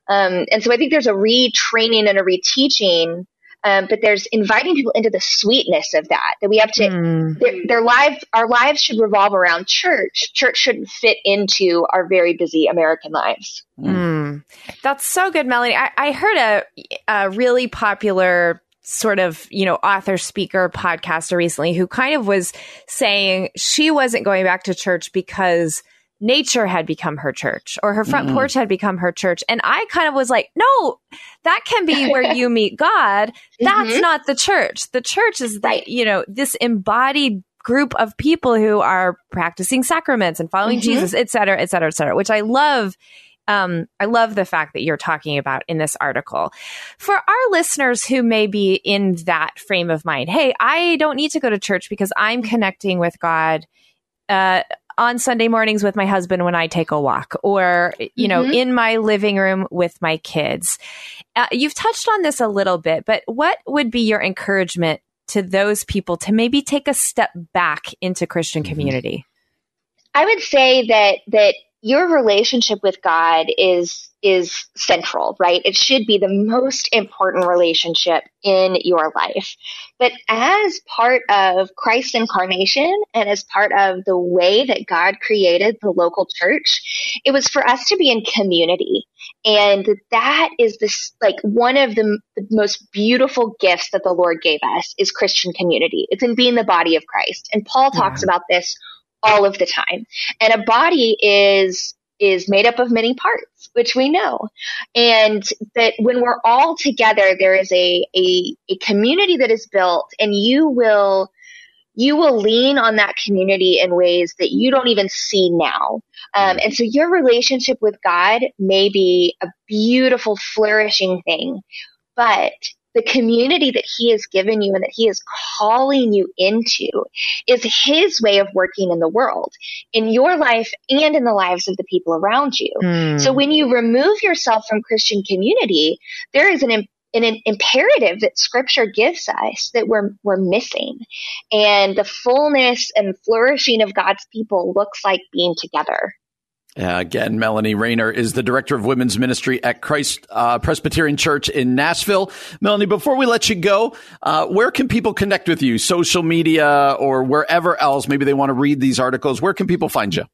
Speaker 5: Um, and so I think there's a retraining and a reteaching um, but there's inviting people into the sweetness of that. That we have to, mm. their, their lives, our lives should revolve around church. Church shouldn't fit into our very busy American lives.
Speaker 2: Mm. That's so good, Melanie. I, I heard a, a really popular sort of, you know, author, speaker, podcaster recently who kind of was saying she wasn't going back to church because nature had become her church or her front mm porch had become her church. And I kind of was like, no, that can be where you meet God. That's mm-hmm. not the church. The church is the, you know, this embodied group of people who are practicing sacraments and following mm-hmm. Jesus, et cetera, et cetera, et cetera, which I love. Um, I love the fact that you're talking about in this article. For our listeners who may be in that frame of mind, hey, I don't need to go to church because I'm connecting with God uh, on Sunday mornings with my husband when I take a walk or, you know, mm-hmm. in my living room with my kids. Uh, you've touched on this a little bit, but what would be your encouragement to those people to maybe take a step back into Christian mm-hmm. community?
Speaker 5: I would say that, that your relationship with God is is central, right? It should be the most important relationship in your life. But as part of Christ's incarnation and as part of the way that God created the local church, it was for us to be in community. And that is this, like one of the, the most beautiful gifts that the Lord gave us is Christian community. It's in being the body of Christ. And Paul talks yeah. about this all of the time. And a body is is made up of many parts, which we know. And that when we're all together, there is a, a, a community that is built and you will you will lean on that community in ways that you don't even see now. Um, and so your relationship with God may be a beautiful, flourishing thing, but the community that he has given you and that he is calling you into is his way of working in the world, in your life and in the lives of the people around you. Mm. So when you remove yourself from Christian community, there is an an imperative that scripture gives us that we're, we're missing. And the fullness and flourishing of God's people looks like being together.
Speaker 1: Uh, again, Melanie Rainer is the director of women's ministry at Christ uh, Presbyterian Church in Nashville. Melanie, before we let you go, uh, where can people connect with you? Social media or wherever else? Maybe they want to read these articles. Where can people find you?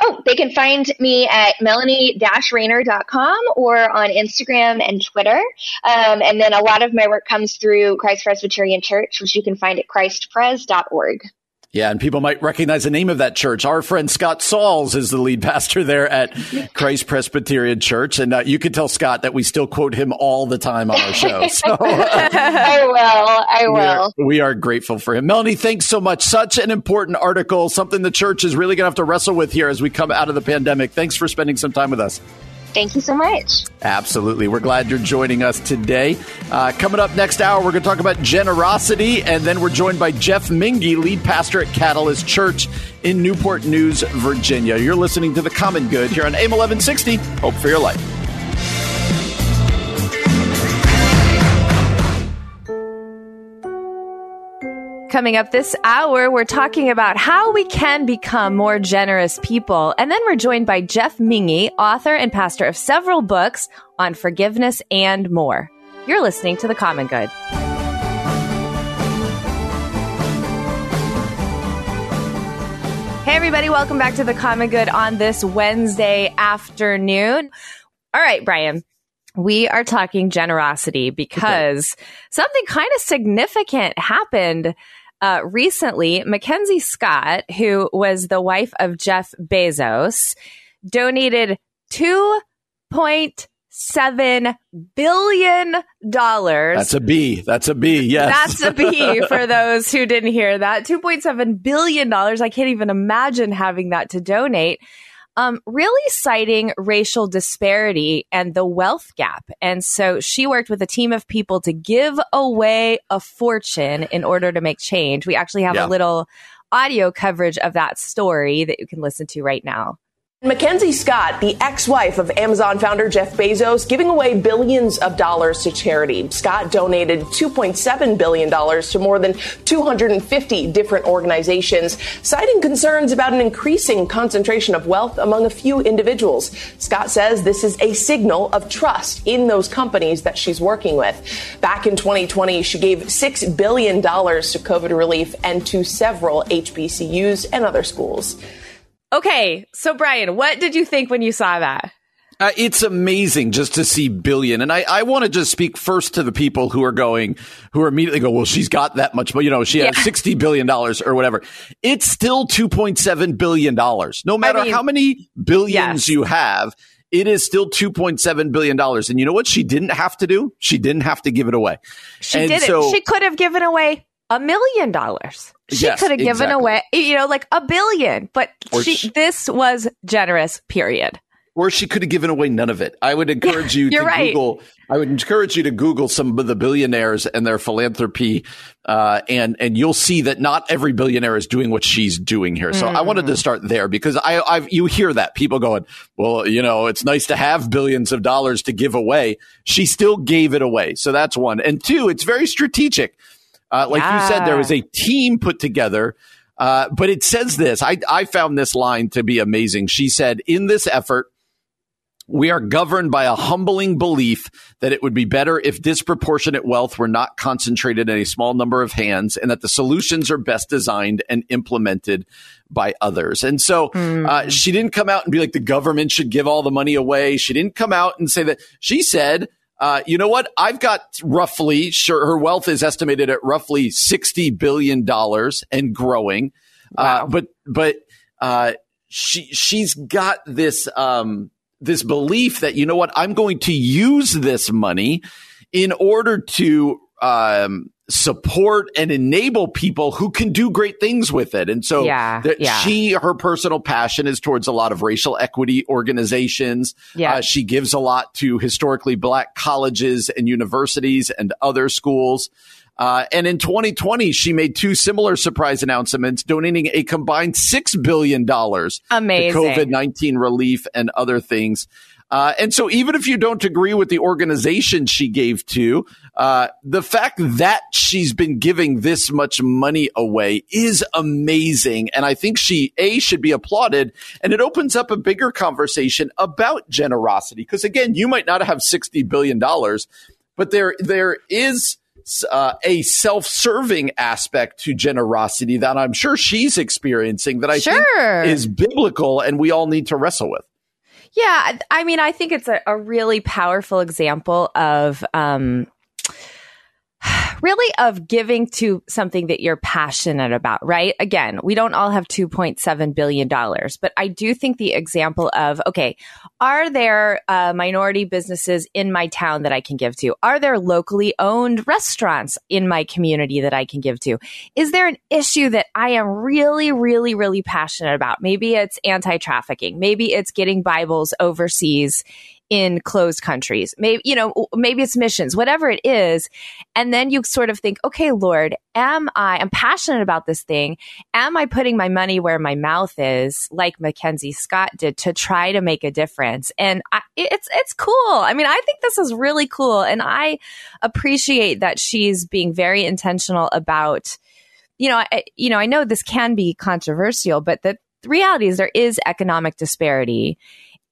Speaker 5: Oh, they can find me at melanie-rainer.com or on Instagram and Twitter. Um, and then a lot of my work comes through Christ Presbyterian Church, which you can find at christpres.org.
Speaker 1: Yeah, and people might recognize the name of that church. Our friend Scott Sauls is the lead pastor there at Christ Presbyterian Church, and uh, you can tell Scott that we still quote him all the time on our show. So,
Speaker 5: I will. I will.
Speaker 1: We are, we are, grateful for him. Melanie, thanks so much. Such an important article, something the church is really going to have to wrestle with here as we come out of the pandemic. Thanks for spending some time with us.
Speaker 5: Thank you so much.
Speaker 1: Absolutely. We're glad you're joining us today. Uh, coming up next hour, we're going to talk about generosity, and then we're joined by Jeff Mingee, lead pastor at Catalyst Church in Newport News, Virginia. You're listening to The Common Good here on AM 1160. Hope for your life.
Speaker 2: Coming up this hour, we're talking about how we can become more generous people. And then we're joined by Jeff Mingee, author and pastor of several books on forgiveness and more. You're listening to The Common Good. Hey, everybody, welcome back to The Common Good on this Wednesday afternoon. All right, Brian, we are talking generosity because okay. something kind of significant happened uh, recently, Mackenzie Scott, who was the wife of Jeff Bezos, donated two point seven billion dollars.
Speaker 1: That's a B. That's a B. Yes.
Speaker 2: That's a B for those who didn't hear that. Two point seven billion dollars. I can't even imagine having that to donate um, really citing racial disparity and the wealth gap. And so she worked with a team of people to give away a fortune in order to make change. We actually have yeah. a little audio coverage of that story that you can listen to right now.
Speaker 6: Mackenzie Scott, the ex wife of Amazon founder Jeff Bezos, giving away billions of dollars to charity. Scott donated $2.7 billion to more than 250 different organizations, citing concerns about an increasing concentration of wealth among a few individuals. Scott says this is a signal of trust in those companies that she's working with. Back in 2020, she gave $6 billion to COVID relief and to several HBCUs and other schools.
Speaker 2: Okay, so Brian, what did you think when you saw that?
Speaker 1: Uh, it's amazing just to see billion. And I, I want to just speak first to the people who are going, who are immediately go, well, she's got that much, but you know, she has $60 billion or whatever. It's still $2.7 billion. No matter
Speaker 2: mean,
Speaker 1: how many billions
Speaker 2: yes.
Speaker 1: you have, it is still $2.7 billion. And you know what she didn't have to do? She didn't have to give it away.
Speaker 2: She
Speaker 1: And
Speaker 2: did
Speaker 1: so-
Speaker 2: it. She could have given away a million dollars. She
Speaker 1: Yes,
Speaker 2: could have given
Speaker 1: exactly.
Speaker 2: away, you know, like a billion. But
Speaker 1: Or
Speaker 2: she, this was generous. Period.
Speaker 1: or she could have given away none of it. I would encourage you to
Speaker 2: right.
Speaker 1: Google. I would encourage you to Google some of the billionaires and their philanthropy, uh, and and you'll see that not every billionaire is doing what she's doing here. So I wanted
Speaker 2: Mm.
Speaker 1: to start there because I I've, you hear that people going, well, you know, it's nice to have billions of dollars to give away. She still gave it away, so that's one. And two, it's very strategic. Uh, like you said, there was a team put together. Uh, but it says this. I, I found this line to be amazing. She said, in this effort, we are governed by a humbling belief that it would be better if disproportionate wealth were not concentrated in a small number of hands and that the solutions are best designed and implemented by others. And so uh, she didn't come out and be like, the government should give all the money away. She didn't come out and say that. She said, uh, you know what? I've got roughly, sure, her wealth is estimated at roughly $60 billion and growing. Uh, but, but, uh, she, she's got this, um, this belief that, you know what? I'm going to use this money in order to, um, support and enable people who can do great things with it. And so
Speaker 2: Yeah,
Speaker 1: that
Speaker 2: yeah.
Speaker 1: she, her personal passion is towards a lot of racial equity organizations.
Speaker 2: Yeah.
Speaker 1: Uh, she gives a lot to historically black colleges and universities and other schools. Uh, and in 2020, she made two similar surprise announcements, donating a combined $6 billion
Speaker 2: Amazing.
Speaker 1: to COVID 19 relief and other things. Uh, and so, even if you don't agree with the organization she gave to, uh, the fact that she's been giving this much money away is amazing. And I think she, A, should be applauded. And it opens up a bigger conversation about generosity. Because again, you might not have $60 billion, but there, there is uh, a self-serving aspect to generosity that I'm sure she's experiencing that I
Speaker 2: Sure.
Speaker 1: think is biblical and we all need to wrestle with.
Speaker 2: Yeah, I mean, I think it's a, a really powerful example of um, really of giving to something that you're passionate about, right? Again, we don't all have $2.7 billion, but I do think the example of, okay, are there uh, minority businesses in my town that I can give to? Are there locally owned restaurants in my community that I can give to? Is there an issue that I am really, really, really passionate about? Maybe it's anti trafficking. Maybe it's getting Bibles overseas in closed countries. Maybe, you know, maybe it's missions, whatever it is. And then you sort of think, okay, Lord, am I, I'm passionate about this thing. Am I putting my money where my mouth is, like Mackenzie Scott did, to try to make a difference? And I, it's, it's cool. I mean, I think this is really cool. And I appreciate that she's being very intentional about, you know, I, you know, I know this can be controversial, but the, the reality is there is economic disparity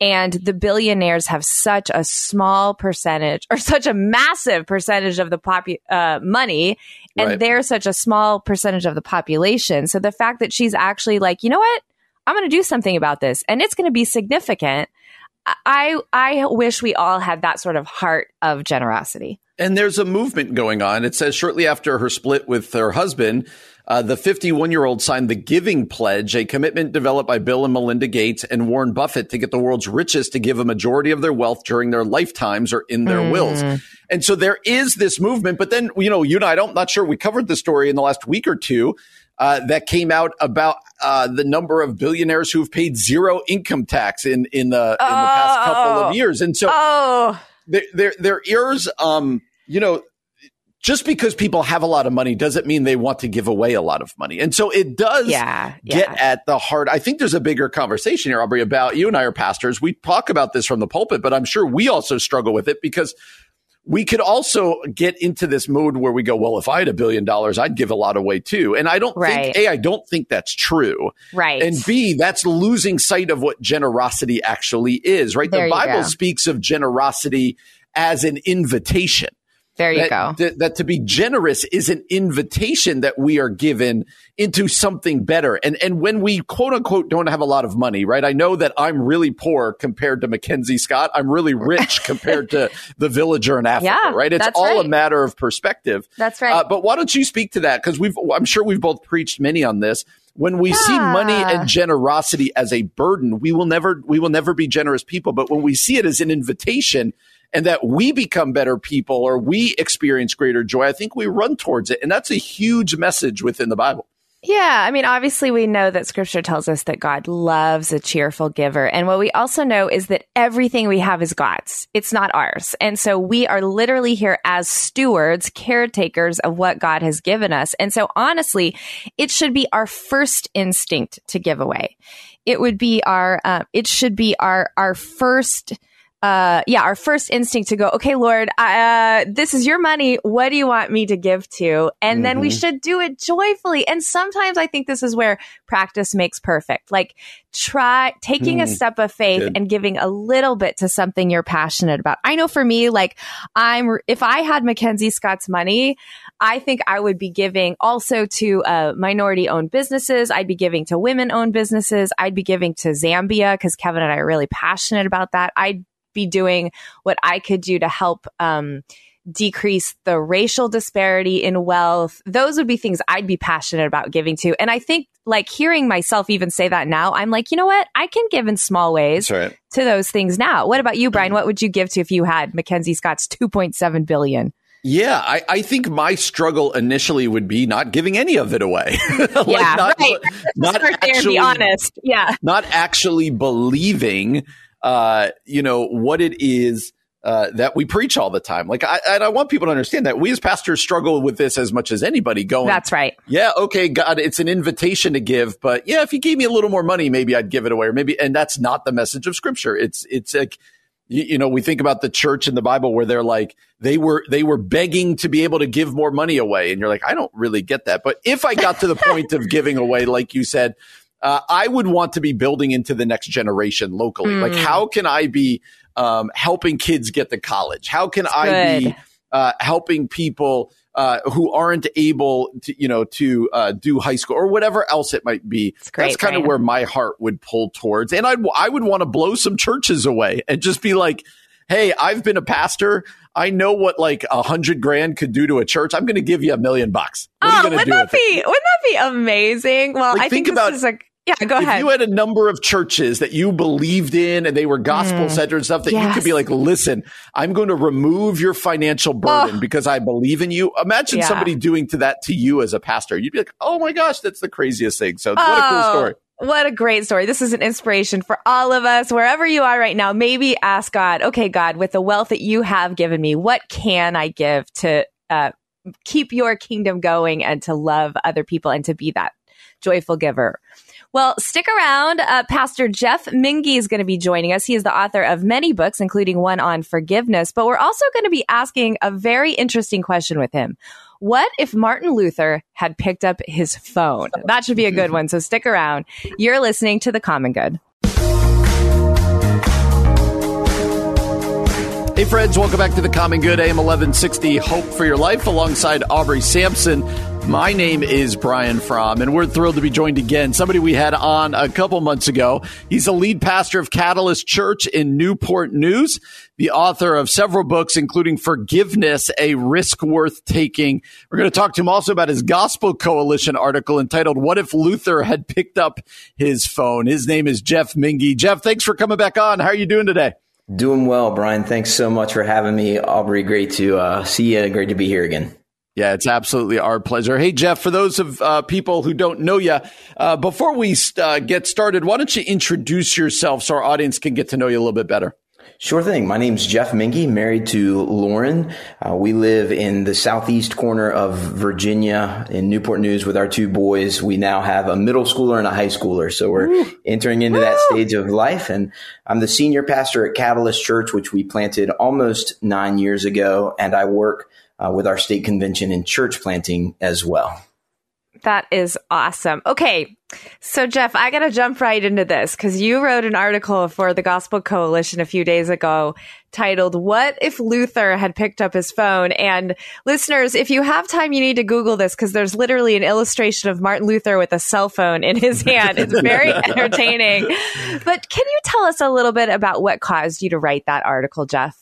Speaker 2: and the billionaires have such a small percentage or such a massive percentage of the popu- uh, money. And
Speaker 1: Right.
Speaker 2: they're such a small percentage of the population. So the fact that she's actually like you know what? I'm going to do something about this. And it's going to be significant. I i wish we all had that sort of heart of generosity
Speaker 1: And there's a movement going on. It says shortly after her split with her husband, uh, the 51 year old signed the Giving Pledge, a commitment developed by Bill and Melinda Gates and Warren Buffett to get the world's richest to give a majority of their wealth during their lifetimes or in their wills. And so there is this movement. But then, you know, you and I don't, not sure we covered the story in the last week or two. Uh, that came out about uh, the number of billionaires who've paid zero income tax in in the in the past couple
Speaker 2: Oh.
Speaker 1: of years, and so
Speaker 2: oh
Speaker 1: their their their ears um you know just because people have a lot of money doesn't mean they want to give away a lot of money. And so it does
Speaker 2: Yeah,
Speaker 1: get
Speaker 2: yeah.
Speaker 1: at the heart. I think there's a bigger conversation here, Aubrey, about you and I are pastors. We talk about this from the pulpit, but I'm sure we also struggle with it because we could also get into this mode where we go, well, if I had a billion dollars, I'd give a lot away too. And I don't
Speaker 2: Right.
Speaker 1: think, A, I don't think that's true.
Speaker 2: Right.
Speaker 1: And B, that's losing sight of what generosity actually is, right?
Speaker 2: There
Speaker 1: the Bible
Speaker 2: go.
Speaker 1: speaks of generosity as an invitation
Speaker 2: There you
Speaker 1: that,
Speaker 2: go.
Speaker 1: That, that to be generous is an invitation that we are given into something better. And and when we quote unquote don't have a lot of money, right? I know that I'm really poor compared to Mackenzie Scott. I'm really rich compared to the villager in Africa,
Speaker 2: Yeah,
Speaker 1: right? It's all a matter of perspective.
Speaker 2: That's right.
Speaker 1: Uh, but why don't you speak to that? Because we've I'm sure we've both preached many on this. When we see money and generosity as a burden, we will never we will never be generous people. But when we see it as an invitation and that we become better people or we experience greater joy, I think we run towards it. And that's a huge message within the Bible.
Speaker 2: Yeah, I mean, obviously, we know that scripture tells us that God loves a cheerful giver. And what we also know is that everything we have is God's, it's not ours. And so we are literally here as stewards, caretakers of what God has given us. And so, honestly, it should be our first instinct to give away. It would be our, uh, it should be our, our first uh, yeah, our first instinct to go, okay, Lord, uh, this is your money. What do you want me to give to? And then we should do it joyfully. And sometimes I think this is where practice makes perfect. Like try taking a
Speaker 1: Hmm.
Speaker 2: step of faith
Speaker 1: Good.
Speaker 2: and giving a little bit to something you're passionate about. I know for me, like I'm, if I had Mackenzie Scott's money, I think I would be giving also to uh, minority owned businesses. I'd be giving to women owned businesses. I'd be giving to Zambia because Kevin and I are really passionate about that. I'd be doing what I could do to help um, decrease the racial disparity in wealth. Those would be things I'd be passionate about giving to. And I think like hearing myself even say that now, I'm like, you know what? I can give in small ways
Speaker 1: right.
Speaker 2: to those things now. What about you, Brian? What would you give to if you had Mackenzie Scott's 2.7 billion?
Speaker 1: Yeah, I, I think my struggle initially would be not giving any of it away. Like,
Speaker 2: yeah,
Speaker 1: not,
Speaker 2: right.
Speaker 1: Not
Speaker 2: there
Speaker 1: actually,
Speaker 2: be honest. Yeah.
Speaker 1: not actually believing, uh, you know, what it is uh, that we preach all the time. Like, I, and I want people to understand that we as pastors struggle with this as much as anybody. Going,
Speaker 2: That's right.
Speaker 1: yeah, okay, God, it's an invitation to give, but yeah, if you gave me a little more money, maybe I'd give it away, or maybe, and that's not the message of Scripture. It's it's like you, you know we think about the church in the Bible where they're like they were they were begging to be able to give more money away, and you're like, I don't really get that. But if I got to the point of giving away, like you said. Uh, I would want to be building into the next generation locally. Like, how can I be um, helping kids get to college? How can I be uh, helping people uh, who aren't able to, you know, to uh, do high school or whatever else it might be.
Speaker 2: great,
Speaker 1: That's kind of where my heart would pull towards, and I'd I would want to blow some churches away and just be like, "Hey, I've been a pastor. I know what like a hundred grand could do to a church. I'm going to give you a million bucks. What are you
Speaker 2: Oh,
Speaker 1: going to
Speaker 2: wouldn't
Speaker 1: do
Speaker 2: that
Speaker 1: with it?"
Speaker 2: be wouldn't that be amazing? Well,
Speaker 1: Like,
Speaker 2: I think,
Speaker 1: think about-
Speaker 2: this is a yeah. Go
Speaker 1: if
Speaker 2: ahead.
Speaker 1: you had a number of churches that you believed in and they were gospel centered and stuff that you
Speaker 2: Mm.
Speaker 1: Could be like, listen, I'm going to remove your financial burden
Speaker 2: Oh.
Speaker 1: because I believe in you. Imagine
Speaker 2: Yeah.
Speaker 1: somebody doing to that to you as a pastor. You'd be like, oh my gosh, that's the craziest thing. So what a cool
Speaker 2: Oh,
Speaker 1: story.
Speaker 2: What a great story. This is an inspiration for all of us, wherever you are right now. Maybe ask God, okay, God, with the wealth that you have given me, what can I give to uh, keep your kingdom going and to love other people and to be that joyful giver? Well, stick around. Uh, Pastor Jeff Mingee is going to be joining us. He is the author of many books, including one on forgiveness, but we're also going to be asking a very interesting question with him. What if Martin Luther had picked up his phone? That should be a good one. So stick around. You're listening to The Common Good.
Speaker 1: Hey friends, welcome back to the Common Good AM 1160 Hope for Your Life alongside Aubrey Sampson. My name is Brian Fromm, and we're thrilled to be joined again. Somebody we had on a couple months ago. He's the lead pastor of Catalyst Church in Newport News, the author of several books, including Forgiveness, a Risk Worth Taking. We're going to talk to him also about his Gospel Coalition article entitled, What If Luther Had Picked Up His Phone? His name is Jeff Mingee. Jeff, thanks for coming back on. How are you doing today?
Speaker 7: Doing well, Brian. Thanks so much for having me. Aubrey, great to uh, see you. Great to be here again.
Speaker 1: Yeah, it's absolutely our pleasure. Hey, Jeff, for those of uh, people who don't know you, uh, before we uh, get started, why don't you introduce yourself so our audience can get to know you a little bit better?
Speaker 7: Sure thing. My name's Jeff Mingee, married to Lauren. Uh, we live in the southeast corner of Virginia in Newport News with our two boys. We now have a middle schooler and a high schooler. So we're Ooh. entering into Ooh. that stage of life. And I'm the senior pastor at Catalyst Church, which we planted almost nine years ago. And I work uh, with our state convention in church planting as well.
Speaker 2: That is awesome. Okay. So, Jeff, I got to jump right into this because you wrote an article for the Gospel Coalition a few days ago titled, What if Luther had picked up his phone? And listeners, if you have time, you need to Google this because there's literally an illustration of Martin Luther with a cell phone in his hand. It's very entertaining. But can you tell us a little bit about what caused you to write that article, Jeff?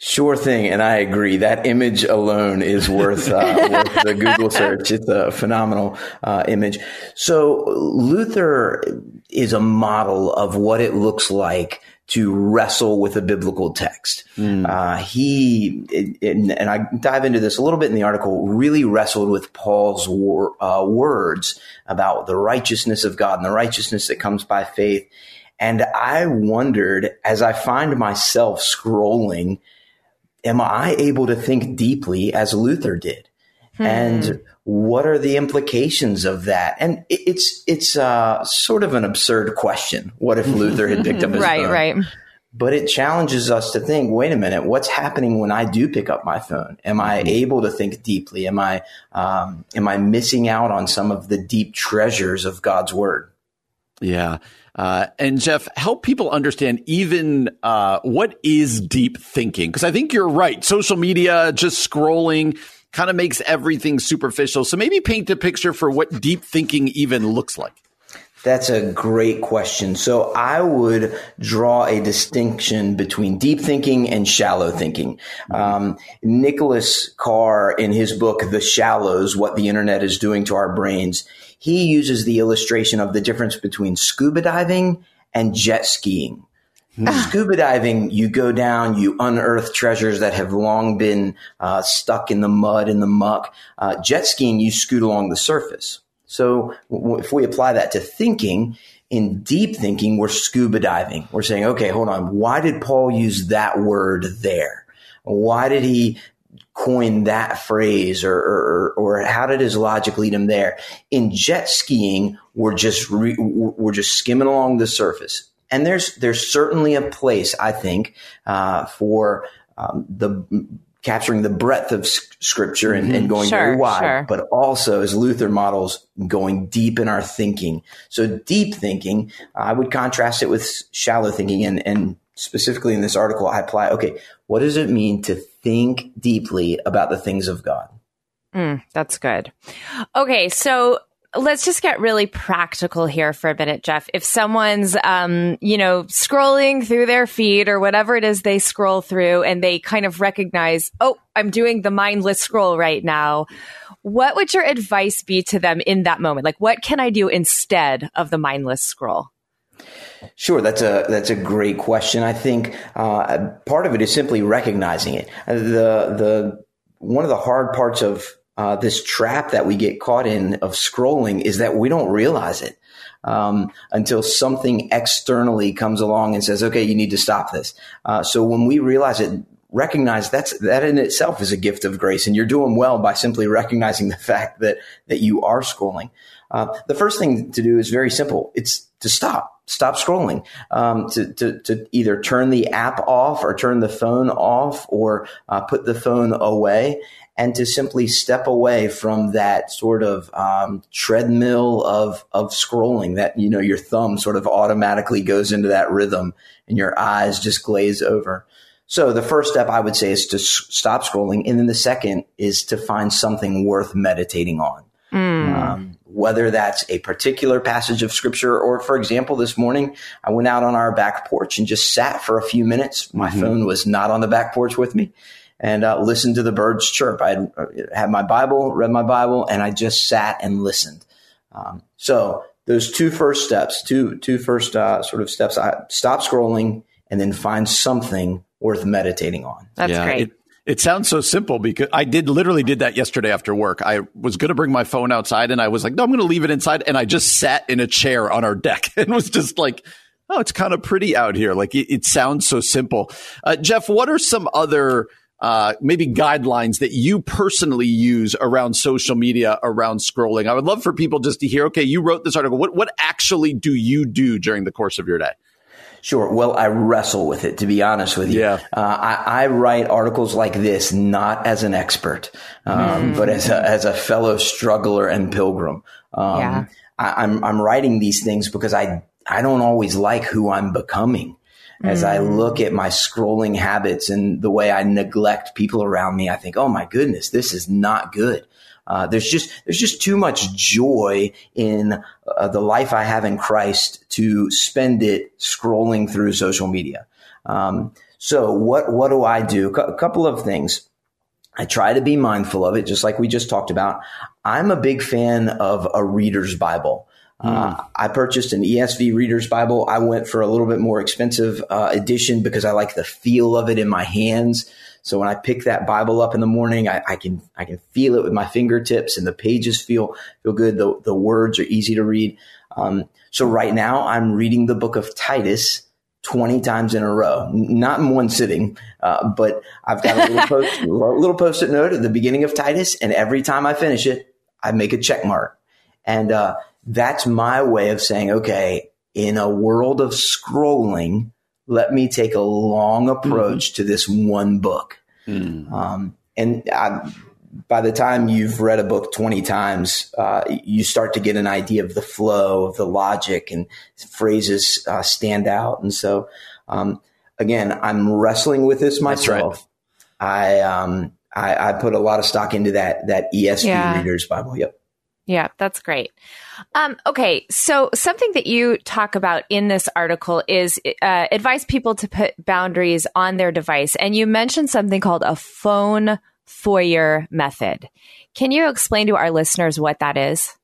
Speaker 7: Sure thing, and I agree. That image alone is worth, uh, worth the Google search. It's a phenomenal uh, image. So Luther is a model of what it looks like to wrestle with a biblical text. Mm. Uh, he it, it, and I dive into this a little bit in the article. Really wrestled with Paul's wor- uh, words about the righteousness of God and the righteousness that comes by faith. And I wondered as I find myself scrolling am I able to think deeply as Luther did? Hmm. And what are the implications of that? And it's it's uh, sort of an absurd question. What if Luther had picked up his
Speaker 2: right,
Speaker 7: phone?
Speaker 2: Right, right.
Speaker 7: But it challenges us to think, wait a minute, what's happening when I do pick up my phone? Am I mm-hmm. able to think deeply? Am I um, am I missing out on some of the deep treasures of God's word?
Speaker 1: Yeah. Uh, and Jeff, help people understand even uh, what is deep thinking. Because I think you're right. Social media, just scrolling, kind of makes everything superficial. So maybe paint a picture for what deep thinking even looks like.
Speaker 7: That's a great question. So I would draw a distinction between deep thinking and shallow thinking. Um, Nicholas Carr, in his book, The Shallows, What the Internet is Doing to Our Brains, he uses the illustration of the difference between scuba diving and jet skiing. Hmm. Scuba diving, you go down, you unearth treasures that have long been uh, stuck in the mud and the muck. Uh, jet skiing, you scoot along the surface. So w- if we apply that to thinking, in deep thinking, we're scuba diving. We're saying, okay, hold on. Why did Paul use that word there? Why did he coin that phrase or, or, or how did his logic lead him there? In jet skiing, we're just, re, we're just skimming along the surface. And there's, there's certainly a place, I think, uh, for, um, the, capturing the breadth of scripture and, and mm-hmm. going sure, very wide, sure. but also as Luther models going deep in our thinking. So deep thinking, I would contrast it with shallow thinking and, and specifically in this article, I apply, okay, what does it mean to think deeply about the things of God?
Speaker 2: Mm, that's good. Okay, so let's just get really practical here for a minute, Jeff. If someone's, um, you know, scrolling through their feed or whatever it is they scroll through and they kind of recognize, oh, I'm doing the mindless scroll right now. What would your advice be to them in that moment? Like, what can I do instead of the mindless scroll?
Speaker 7: Sure, that's a that's a great question. I think uh, part of it is simply recognizing it. The the one of the hard parts of uh, this trap that we get caught in of scrolling is that we don't realize it um, until something externally comes along and says, "Okay, you need to stop this." Uh, so when we realize it, recognize that's that in itself is a gift of grace, and you're doing well by simply recognizing the fact that that you are scrolling. Uh, the first thing to do is very simple. It's to stop stop scrolling, um, to, to, to, either turn the app off or turn the phone off or uh, put the phone away and to simply step away from that sort of um, treadmill of, of scrolling that, you know, your thumb sort of automatically goes into that rhythm and your eyes just glaze over. So the first step I would say is to s- stop scrolling. And then the second is to find something worth meditating on. Mm. Um, whether that's a particular passage of scripture or, for example, this morning I went out on our back porch and just sat for a few minutes. My mm-hmm. phone was not on the back porch with me and uh, listened to the birds chirp. I had, uh, had my Bible, read my Bible, and I just sat and listened. Um, so those two first steps, two two first uh, sort of steps, I stop scrolling and then find something worth meditating on.
Speaker 2: That's yeah, great.
Speaker 1: It, it sounds so simple because I did literally did that yesterday after work. I was going to bring my phone outside and I was like, no, I'm going to leave it inside. And I just sat in a chair on our deck and was just like, oh, it's kind of pretty out here. Like it, it sounds so simple. Uh, Jeff, what are some other uh, maybe guidelines that you personally use around social media, around scrolling? I would love for people just to hear, okay, you wrote this article. What, what actually do you do during the course of your day?
Speaker 7: Sure. Well, I wrestle with it, to be honest with you.
Speaker 1: Yeah.
Speaker 7: Uh, I, I, write articles like this not as an expert, um, mm. but as a, as a fellow struggler and pilgrim. Um, yeah. I, I'm, I'm writing these things because I, I don't always like who I'm becoming. As mm. I look at my scrolling habits and the way I neglect people around me, I think, oh my goodness, this is not good. Uh, there's just there's just too much joy in uh, the life I have in Christ to spend it scrolling through social media. Um, so what what do I do? A couple of things. I try to be mindful of it, just like we just talked about. I'm a big fan of a reader's Bible. Uh, hmm. I purchased an ESV Reader's Bible. I went for a little bit more expensive uh, edition because I like the feel of it in my hands. So when I pick that Bible up in the morning, I, I, can I can feel it with my fingertips, and the pages feel feel good. The the words are easy to read. Um, so right now, I'm reading the book of Titus. 20 times in a row, not in one sitting, uh, but I've got a little post, little post-it note at the beginning of Titus, and every time I finish it, I make a check mark. And uh, that's my way of saying, okay, in a world of scrolling, let me take a long mm-hmm. approach mm-hmm. to this one book. Mm. Um, and I, by the time you've read a book 20 times, uh, you start to get an idea of the flow, of the logic, and phrases uh, stand out. And so, um, again, I'm wrestling with this myself. Right. I, um, I, I, put a lot of stock into that, that ESV yeah. Reader's Bible. Yep.
Speaker 2: Yeah, that's great. Um, okay, so something that you talk about in this article is uh, advise people to put boundaries on their device, and you mentioned something called a phone foyer method. Can you explain to our listeners what that is?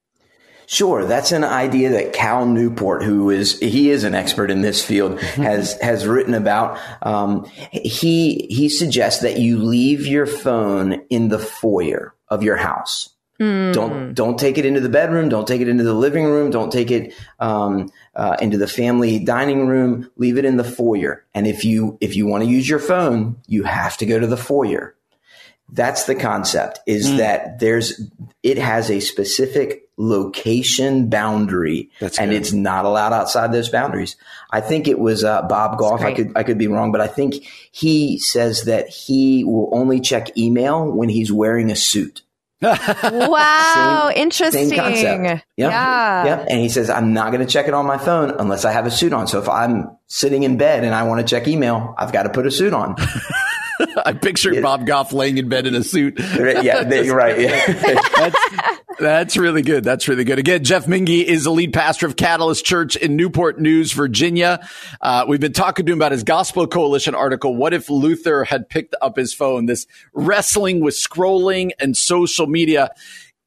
Speaker 7: Sure, that's an idea that Cal Newport, who is he is an expert in this field, has has written about. Um, he he suggests that you leave your phone in the foyer of your house. Mm. Don't don't take it into the bedroom. Don't take it into the living room. Don't take it um, uh, into the family dining room. Leave it in the foyer. And if you if you want to use your phone, you have to go to the foyer. That's the concept. Is mm. that there's it has a specific location boundary, That's and good. it's not allowed outside those boundaries. I think it was uh, Bob Goff. I could I could be wrong, but I think he says that he will only check email when he's wearing a suit
Speaker 2: wow, same, interesting. Same concept. Yep.
Speaker 7: Yeah. Yep. And he says, I'm not going to check it on my phone unless I have a suit on. So if I'm sitting in bed and I want to check email, I've got to put a suit on.
Speaker 1: I pictured Bob Goff laying in bed in a suit.
Speaker 7: yeah, you're right. Yeah.
Speaker 1: that's, that's really good. That's really good. Again, Jeff Mingee is the lead pastor of Catalyst Church in Newport News, Virginia. Uh, we've been talking to him about his Gospel Coalition article. What if Luther had picked up his phone? This wrestling with scrolling and social media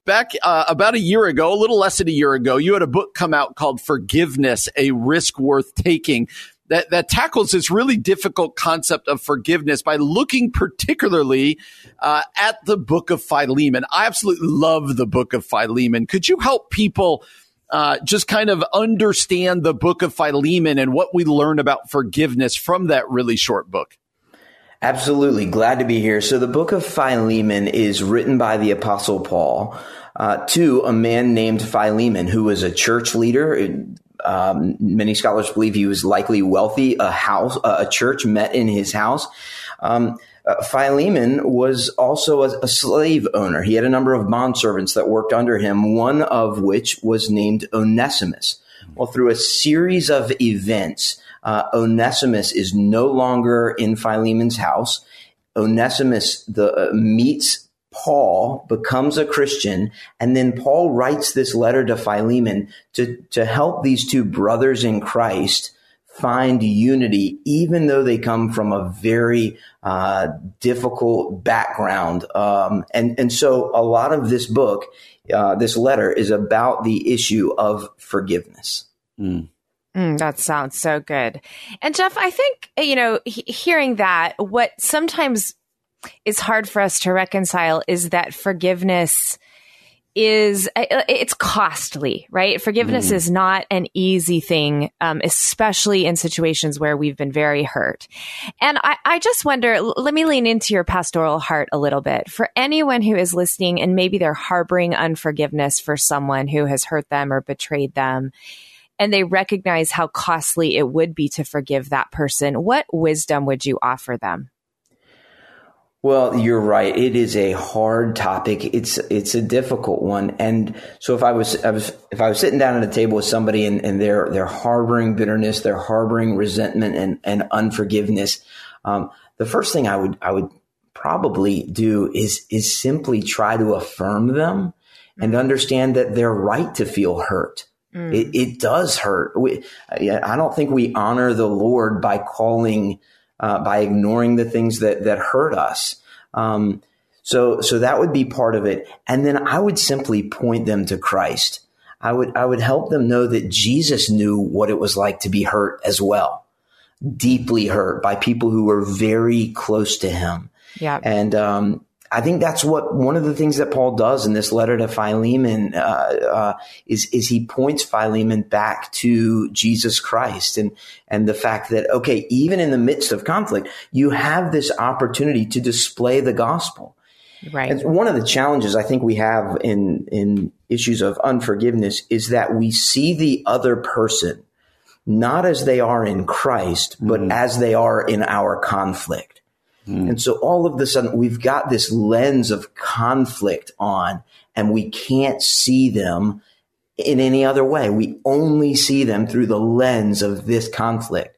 Speaker 1: back uh, about a year ago, a little less than a year ago, you had a book come out called Forgiveness, a risk worth taking that, that tackles this really difficult concept of forgiveness by looking particularly uh, at the book of Philemon. I absolutely love the book of Philemon. Could you help people uh, just kind of understand the book of Philemon and what we learn about forgiveness from that really short book?
Speaker 7: Absolutely. Glad to be here. So the book of Philemon is written by the apostle Paul. Uh, to a man named Philemon, who was a church leader, um, many scholars believe he was likely wealthy. A house, a church met in his house. Um, uh, Philemon was also a, a, slave owner. He had a number of bond servants that worked under him, one of which was named Onesimus. Well, through a series of events, uh, Onesimus is no longer in Philemon's house. Onesimus the, uh, meets Paul becomes a Christian, and then Paul writes this letter to Philemon to, to help these two brothers in Christ find unity, even though they come from a very uh, difficult background. Um, and, and so a lot of this book, uh, this letter, is about the issue of forgiveness.
Speaker 2: Mm. Mm, that sounds so good. And Jeff, I think, you know, he- hearing that, what sometimes is hard for us to reconcile is that forgiveness is it's costly, right? Forgiveness mm. is not an easy thing, um, especially in situations where we've been very hurt. And I, I just wonder. Let me lean into your pastoral heart a little bit for anyone who is listening and maybe they're harboring unforgiveness for someone who has hurt them or betrayed them and they recognize how costly it would be to forgive that person, what wisdom would you offer them?
Speaker 7: Well, you're right. It is a hard topic. It's it's a difficult one. And so if I was, I was if I was sitting down at a table with somebody and, and they're they're harboring bitterness, they're harboring resentment and, and unforgiveness, um, the first thing I would I would probably do is is simply try to affirm them and mm-hmm. understand that they're right to feel hurt. Mm. It, it does hurt. We, I don't think we honor the Lord by calling, uh, by ignoring the things that that hurt us. Um, so, so that would be part of it. And then I would simply point them to Christ. I would, I would help them know that Jesus knew what it was like to be hurt as well, deeply hurt by people who were very close to him.
Speaker 2: Yeah.
Speaker 7: And, um, I think that's what one of the things that Paul does in this letter to Philemon uh, uh, is is he points Philemon back to Jesus Christ and and the fact that okay, even in the midst of conflict, you have this opportunity to display the gospel.
Speaker 2: Right. And
Speaker 7: one of the challenges I think we have in in issues of unforgiveness is that we see the other person not as they are in Christ, but mm. as they are in our conflict. Mm. And so all of a sudden we've got this lens of conflict on and we can't see them in any other way. We only see them through the lens of this conflict.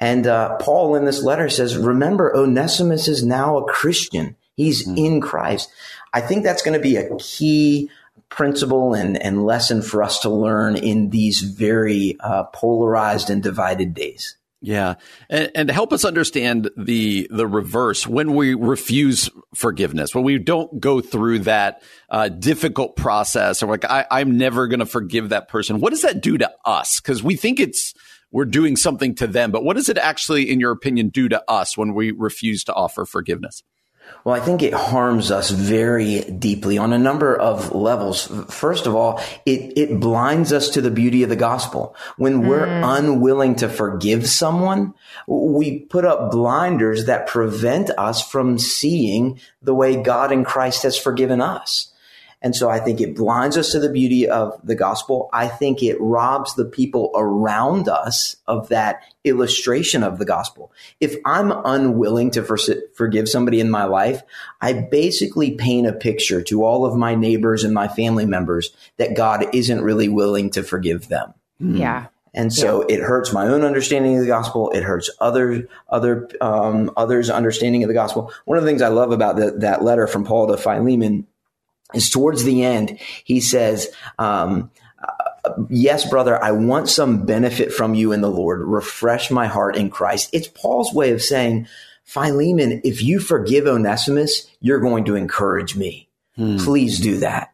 Speaker 7: And uh, Paul in this letter says, remember, Onesimus is now a Christian. He's mm. in Christ. I think that's going to be a key principle and, and lesson for us to learn in these very uh, polarized and divided days.
Speaker 1: Yeah, and, and, to help us understand the the reverse when we refuse forgiveness, when we don't go through that uh, difficult process, or like I, I'm never going to forgive that person. What does that do to us? Because we think it's we're doing something to them, but what does it actually, in your opinion, do to us when we refuse to offer forgiveness?
Speaker 7: Well, I think it harms us very deeply on a number of levels. First of all, it, it blinds us to the beauty of the gospel. When we're mm. unwilling to forgive someone, we put up blinders that prevent us from seeing the way God in Christ has forgiven us. And so I think it blinds us to the beauty of the gospel. I think it robs the people around us of that illustration of the gospel. If I'm unwilling to for- forgive somebody in my life, I basically paint a picture to all of my neighbors and my family members that God isn't really willing to forgive them.
Speaker 2: Yeah.
Speaker 7: And so yeah. it hurts my own understanding of the gospel. It hurts other other um, others' understanding of the gospel. One of the things I love about the, that letter from Paul to Philemon is towards the end, he says, um, uh, yes, brother, I want some benefit from you in the Lord. Refresh my heart in Christ. It's Paul's way of saying, Philemon, if you forgive Onesimus, you're going to encourage me. Hmm. Please do that.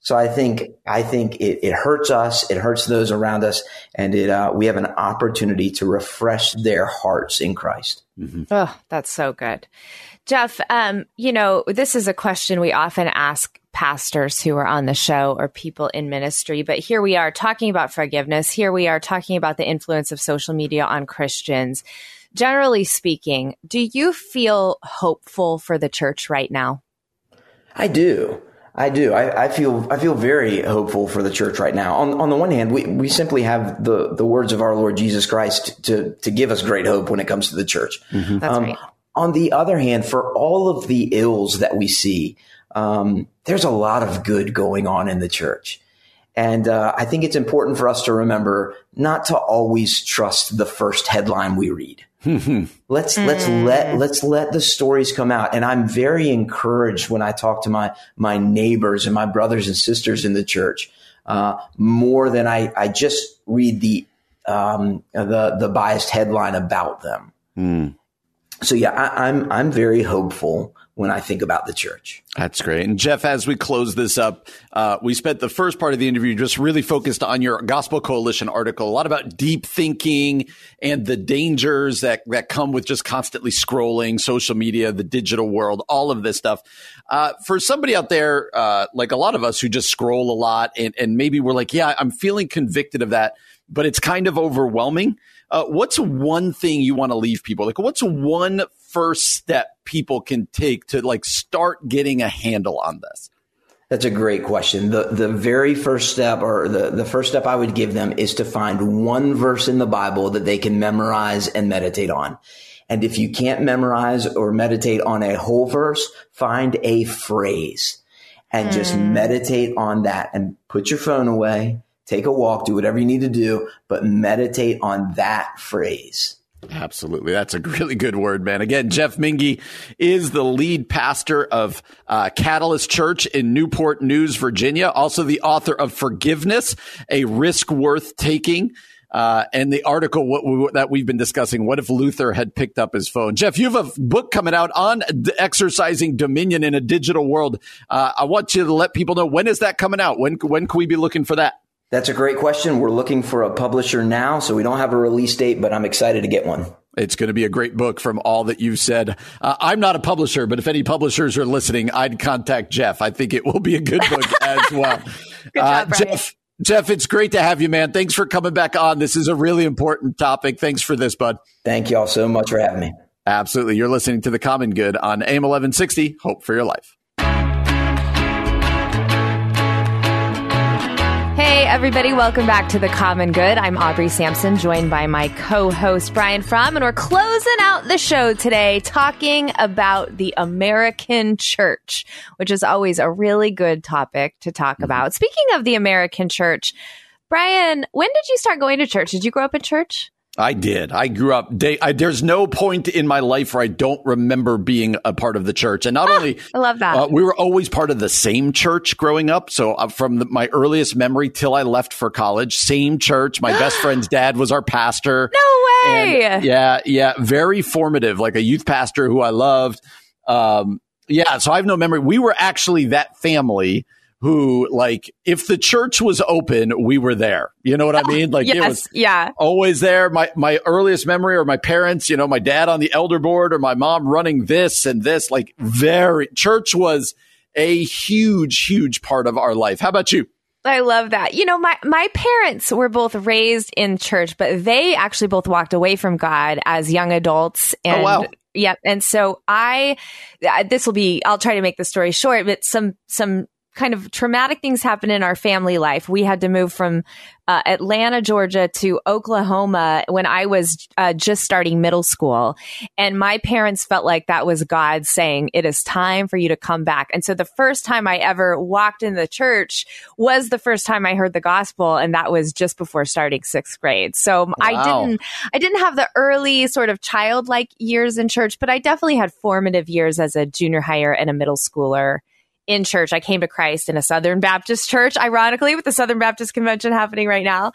Speaker 7: So I think I think it, it hurts us, it hurts those around us, and it uh, we have an opportunity to refresh their hearts in Christ.
Speaker 2: Mm-hmm. Oh, that's so good, Jeff. Um, you know, this is a question we often ask pastors who are on the show or people in ministry. But here we are talking about forgiveness. Here we are talking about the influence of social media on Christians. Generally speaking, do you feel hopeful for the church right now?
Speaker 7: I do. I do. I, I, feel I feel very hopeful for the church right now. On on the one hand, we, we simply have the, the words of our Lord Jesus Christ to to give us great hope when it comes to the church.
Speaker 2: Mm-hmm. That's um, right.
Speaker 7: On the other hand, for all of the ills that we see, um, there's a lot of good going on in the church. And uh, I think it's important for us to remember not to always trust the first headline we read. let's mm. let's let let's let the stories come out. And I'm very encouraged when I talk to my my neighbors and my brothers and sisters in the church uh, more than I I just read the um, the the biased headline about them.
Speaker 1: Mm.
Speaker 7: So yeah, I, I'm I'm very hopeful when I think about the church.
Speaker 1: That's great. And Jeff, as we close this up, uh, we spent the first part of the interview just really focused on your Gospel Coalition article, a lot about deep thinking and the dangers that, that come with just constantly scrolling, social media, the digital world, all of this stuff. Uh, for somebody out there, uh, like a lot of us who just scroll a lot and, and maybe we're like, yeah, I'm feeling convicted of that, but it's kind of overwhelming. Uh, what's one thing you want to leave people? Like, what's one first step people can take to like start getting a handle on this?
Speaker 7: That's a great question. The the very first step or the, the first step I would give them is to find one verse in the Bible that they can memorize and meditate on. And if you can't memorize or meditate on a whole verse, find a phrase and mm. just hmm. meditate on that and put your phone away take a walk, do whatever you need to do, but meditate on that phrase.
Speaker 1: Absolutely. That's a really good word, man. Again, Jeff Mingee is the lead pastor of uh, Catalyst Church in Newport News, Virginia. Also the author of Forgiveness, a risk worth taking. Uh, and the article we, that we've been discussing, what if Luther had picked up his phone? Jeff, you have a book coming out on exercising dominion in a digital world. Uh, I want you to let people know when is that coming out? When when can we be looking for that?
Speaker 7: That's a great question. We're looking for a publisher now, so we don't have a release date, but I'm excited to get one.
Speaker 1: It's going to be a great book from all that you've said. Uh, I'm not a publisher, but if any publishers are listening, I'd contact Jeff. I think it will be a good book as well.
Speaker 2: good uh, job,
Speaker 1: Jeff, Jeff, it's great to have you, man. Thanks for coming back on. This is a really important topic. Thanks for this, bud.
Speaker 7: Thank you all so much for having me.
Speaker 1: Absolutely. You're listening to The Common Good on AM 1160. Hope for your life.
Speaker 2: Everybody, welcome back to The Common Good. I'm Aubrey Sampson, joined by my co host, Brian Fromm, and we're closing out the show today talking about the American church, which is always a really good topic to talk mm-hmm. about. Speaking of the American church, Brian, when did you start going to church? Did you grow up in church?
Speaker 1: I did. I grew up. Day, I, there's no point in my life where I don't remember being a part of the church. And not ah, only,
Speaker 2: I love that
Speaker 1: uh, we were always part of the same church growing up. So uh, from the, my earliest memory till I left for college, same church. My best friend's dad was our pastor.
Speaker 2: No way.
Speaker 1: And yeah, yeah, very formative. Like a youth pastor who I loved. Um, yeah. So I have no memory. We were actually that family who like if the church was open, we were there. You know what I mean? Like
Speaker 2: yes,
Speaker 1: it was
Speaker 2: yeah.
Speaker 1: always there. My my earliest memory or my parents, you know, my dad on the elder board or my mom running this and this, like very church was a huge, huge part of our life. How about you?
Speaker 2: I love that. You know, my, my parents were both raised in church, but they actually both walked away from God as young adults. Oh, and
Speaker 1: oh, wow.
Speaker 2: yeah. And so I, this will be, I'll try to make the story short, but some, some kind of traumatic things happen in our family life. We had to move from uh, Atlanta, Georgia to Oklahoma when I was uh, just starting middle school. And my parents felt like that was God saying, it is time for you to come back. And so the first time I ever walked in the church was the first time I heard the gospel. And that was just before starting sixth grade. So wow. I didn't, I didn't have the early sort of childlike years in church, but I definitely had formative years as a junior higher and a middle schooler in church. I came to Christ in a Southern Baptist church, ironically, with the Southern Baptist Convention happening right now.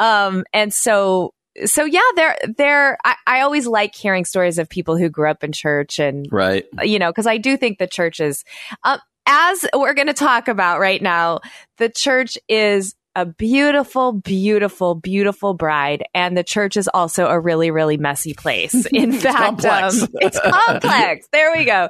Speaker 2: Um, and so, so yeah, there, there, I, I, always like hearing stories of people who grew up in church and,
Speaker 1: right.
Speaker 2: You know, cause I do think the church is, um, as we're going to talk about right now, the church is a beautiful, beautiful, beautiful bride. And the church is also a really, really messy place. In fact,
Speaker 1: complex. Um,
Speaker 2: it's complex. there we go.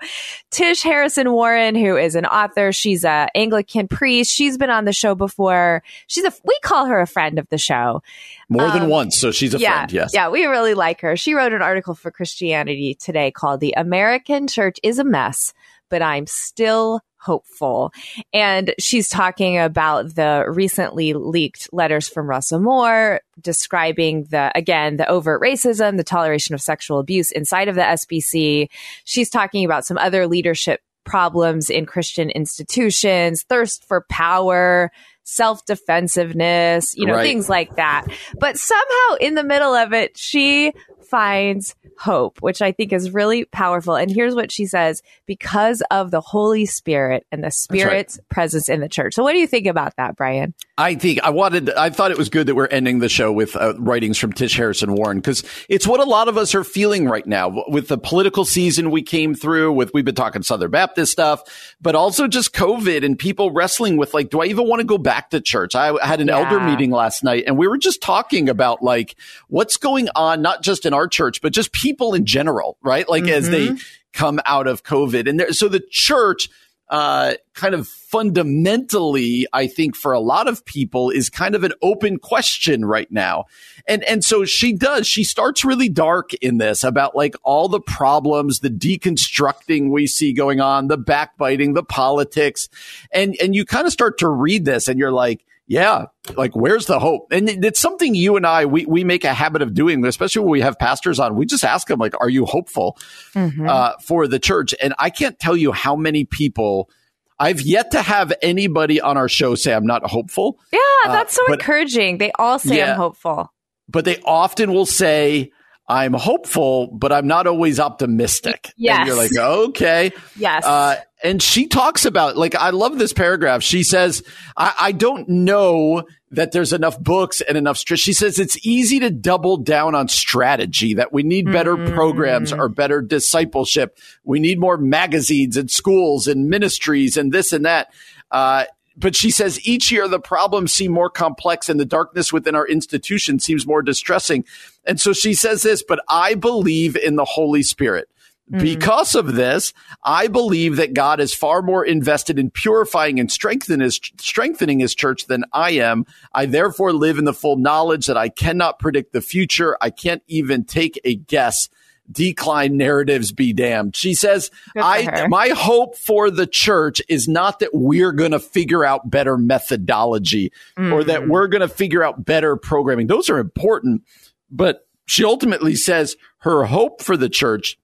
Speaker 2: Tish Harrison Warren, who is an author, she's a Anglican priest. She's been on the show before. She's a, we call her a friend of the show.
Speaker 1: More um, than once. So she's a
Speaker 2: yeah,
Speaker 1: friend. Yes.
Speaker 2: Yeah. We really like her. She wrote an article for Christianity today called The American Church is a Mess, but I'm still hopeful. And she's talking about the recently leaked letters from Russell Moore describing the, again, the overt racism, the toleration of sexual abuse inside of the SBC. She's talking about some other leadership problems in Christian institutions, thirst for power, self defensiveness, you know,
Speaker 1: Right.
Speaker 2: things like that. But somehow in the middle of it, she finds hope, which I think is really powerful. And here's what she says because of the Holy Spirit and the Spirit's presence in the church. So, what do you think about that, Brian?
Speaker 1: I think I wanted, I thought it was good that we're ending the show with uh, writings from Tish Harrison Warren because it's what a lot of us are feeling right now with the political season we came through with, we've been talking Southern Baptist stuff, but also just COVID and people wrestling with like, do I even want to go back to church? I had an
Speaker 2: Yeah.
Speaker 1: elder meeting last night and we were just talking about like what's going on, not just in our church, but just people in general, right? Like as they mm-hmm. come out of COVID. And there, so the church, uh, kind of fundamentally, I think for a lot of people is kind of an open question right now. And, and so she does, she starts really dark in this about like all the problems, the deconstructing we see going on, the backbiting, the politics. And, and you kind of start to read this and you're like, yeah, like where's the hope? And it's something you and I we we make a habit of doing, especially when we have pastors on. We just ask them like, "Are you hopeful uh, for the church?" And I can't tell you how many people I've yet to have anybody on our show say I'm not hopeful,
Speaker 2: Yeah, that's so
Speaker 1: Uh, but-
Speaker 2: encouraging. They all say
Speaker 1: Yeah.
Speaker 2: I'm hopeful.
Speaker 1: but they often will say. I'm hopeful, but I'm not always optimistic.
Speaker 2: Yes.
Speaker 1: And you're like, okay.
Speaker 2: Yes.
Speaker 1: Uh, and she talks about like I love this paragraph. She says, I, I don't know that there's enough books and enough. Str-. She says it's easy to double down on strategy. That we need better programs or better discipleship. We need more magazines and schools and ministries and this and that. Uh, but she says each year the problems seem more complex and the darkness within our institution seems more distressing. And so she says this, but I believe in the Holy Spirit. Hmm. Because of this, I believe that God is far more invested in purifying and strengthening his, strengthening his church than I am. I therefore live in the full knowledge that I cannot predict the future. I can't even take a guess. Decline narratives be damned. She says, I, my hope for the church is not that we're going to figure out better methodology or that we're going to figure out better programming. Those are important, but she ultimately says her hope for the church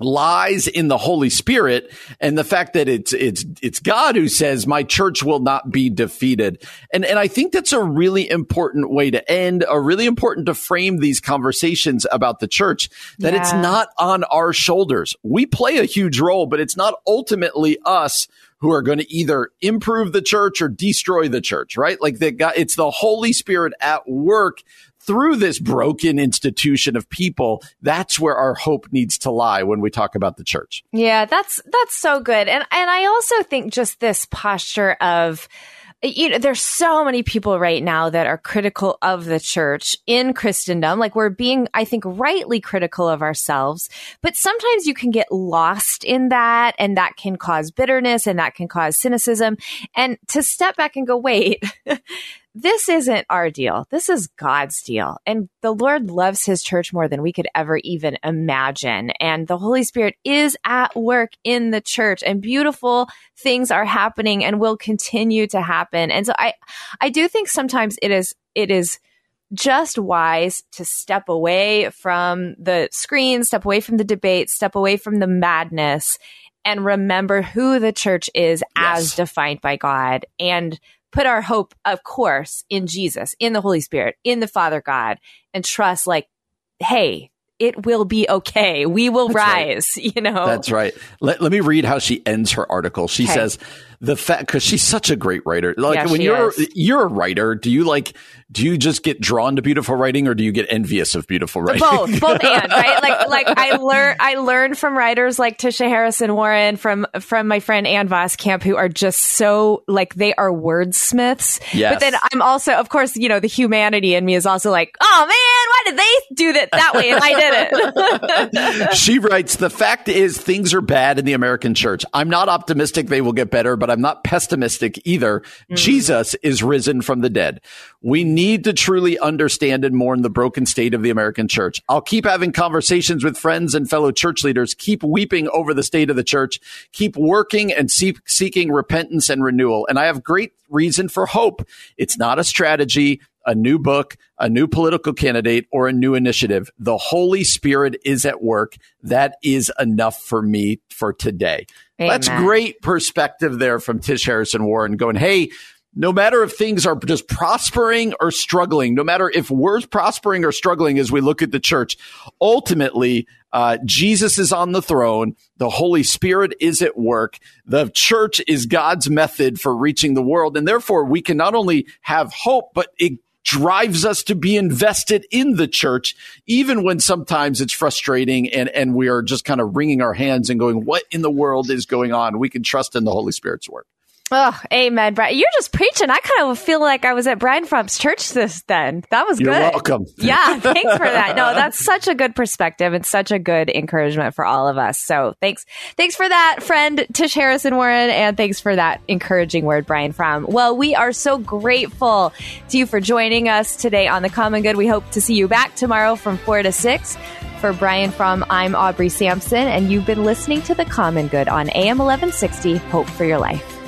Speaker 1: lies in the Holy Spirit and the fact that it's it's it's God who says my church will not be defeated. And and I think that's a really important way to end, a really important to frame these conversations about the church that it's not on our shoulders. We play a huge role, but it's not ultimately us who are going to either improve the church or destroy the church, right? Like the God, it's the Holy Spirit at work through this broken institution of people. That's where our hope needs to lie when we talk about the church.
Speaker 2: Yeah, that's that's so good. And and I also think just this posture of you know, there's so many people right now that are critical of the church in Christendom. Like we're being, I think, rightly critical of ourselves, but sometimes you can get lost in that and that can cause bitterness and that can cause cynicism. And to step back and go, wait, this isn't our deal. This is God's deal. And the Lord loves his church more than we could ever even imagine. And the Holy Spirit is at work in the church and beautiful things are happening and will continue to happen. And so I, I do think sometimes it is, it is just wise to step away from the screen, step away from the debate, step away from the madness and remember who the church is as defined by God and put our hope, of course, in Jesus, in the Holy Spirit, in the Father God, and trust like, hey, it will be okay. We will
Speaker 1: That's right.
Speaker 2: rise, you know?
Speaker 1: That's right. Let, let me read how she ends her article. She
Speaker 2: Okay.
Speaker 1: says the fact because she's such a great writer. Like
Speaker 2: Yeah,
Speaker 1: when you're
Speaker 2: is.
Speaker 1: you're a writer, do you like do you just get drawn to beautiful writing or do you get envious of beautiful writing?
Speaker 2: both both and right like like i learn i learned from writers like tisha harrison warren from from my friend ann voskamp who are just so like they are wordsmiths
Speaker 1: Yes.
Speaker 2: but then i'm also of course you know the humanity in me is also like oh man why did they do that that way and i did it
Speaker 1: she writes, the fact is things are bad in the American church. I'm not optimistic they will get better, but I'm not pessimistic either. Mm-hmm. Jesus is risen from the dead. We need to truly understand and mourn the broken state of the American church. I'll keep having conversations with friends and fellow church leaders, keep weeping over the state of the church, keep working and seek, seeking repentance and renewal. And I have great reason for hope. It's not a strategy a new book, a new political candidate, or a new initiative. The Holy Spirit is at work. That is enough for me for today. That's great perspective there from Tish Harrison Warren going, Hey, no matter if things are just prospering or struggling, no matter if we're prospering or struggling as we look at the church, ultimately, uh, Jesus is on the throne. The Holy Spirit is at work. The church is God's method for reaching the world. And therefore, we can not only have hope, but it drives us to be invested in the church, even when sometimes it's frustrating and, and we are just kind of wringing our hands and going, what in the world is going on? We can trust in the Holy Spirit's work.
Speaker 2: Oh, amen, Brian. You're just preaching. I kind of feel like I was at Brian Fromm's church this then. That was good.
Speaker 1: You're welcome.
Speaker 2: Yeah, thanks for that. No, that's such a good perspective and such a good encouragement for all of us. So thanks, thanks for that, friend Tish Harrison Warren, and thanks for that encouraging word, Brian Fromm. Well, we are so grateful to you for joining us today on the Common Good. We hope to see you back tomorrow from four to six. For Brian Fromm, I'm Aubrey Sampson, and you've been listening to the Common Good on AM 1160. Hope for your life.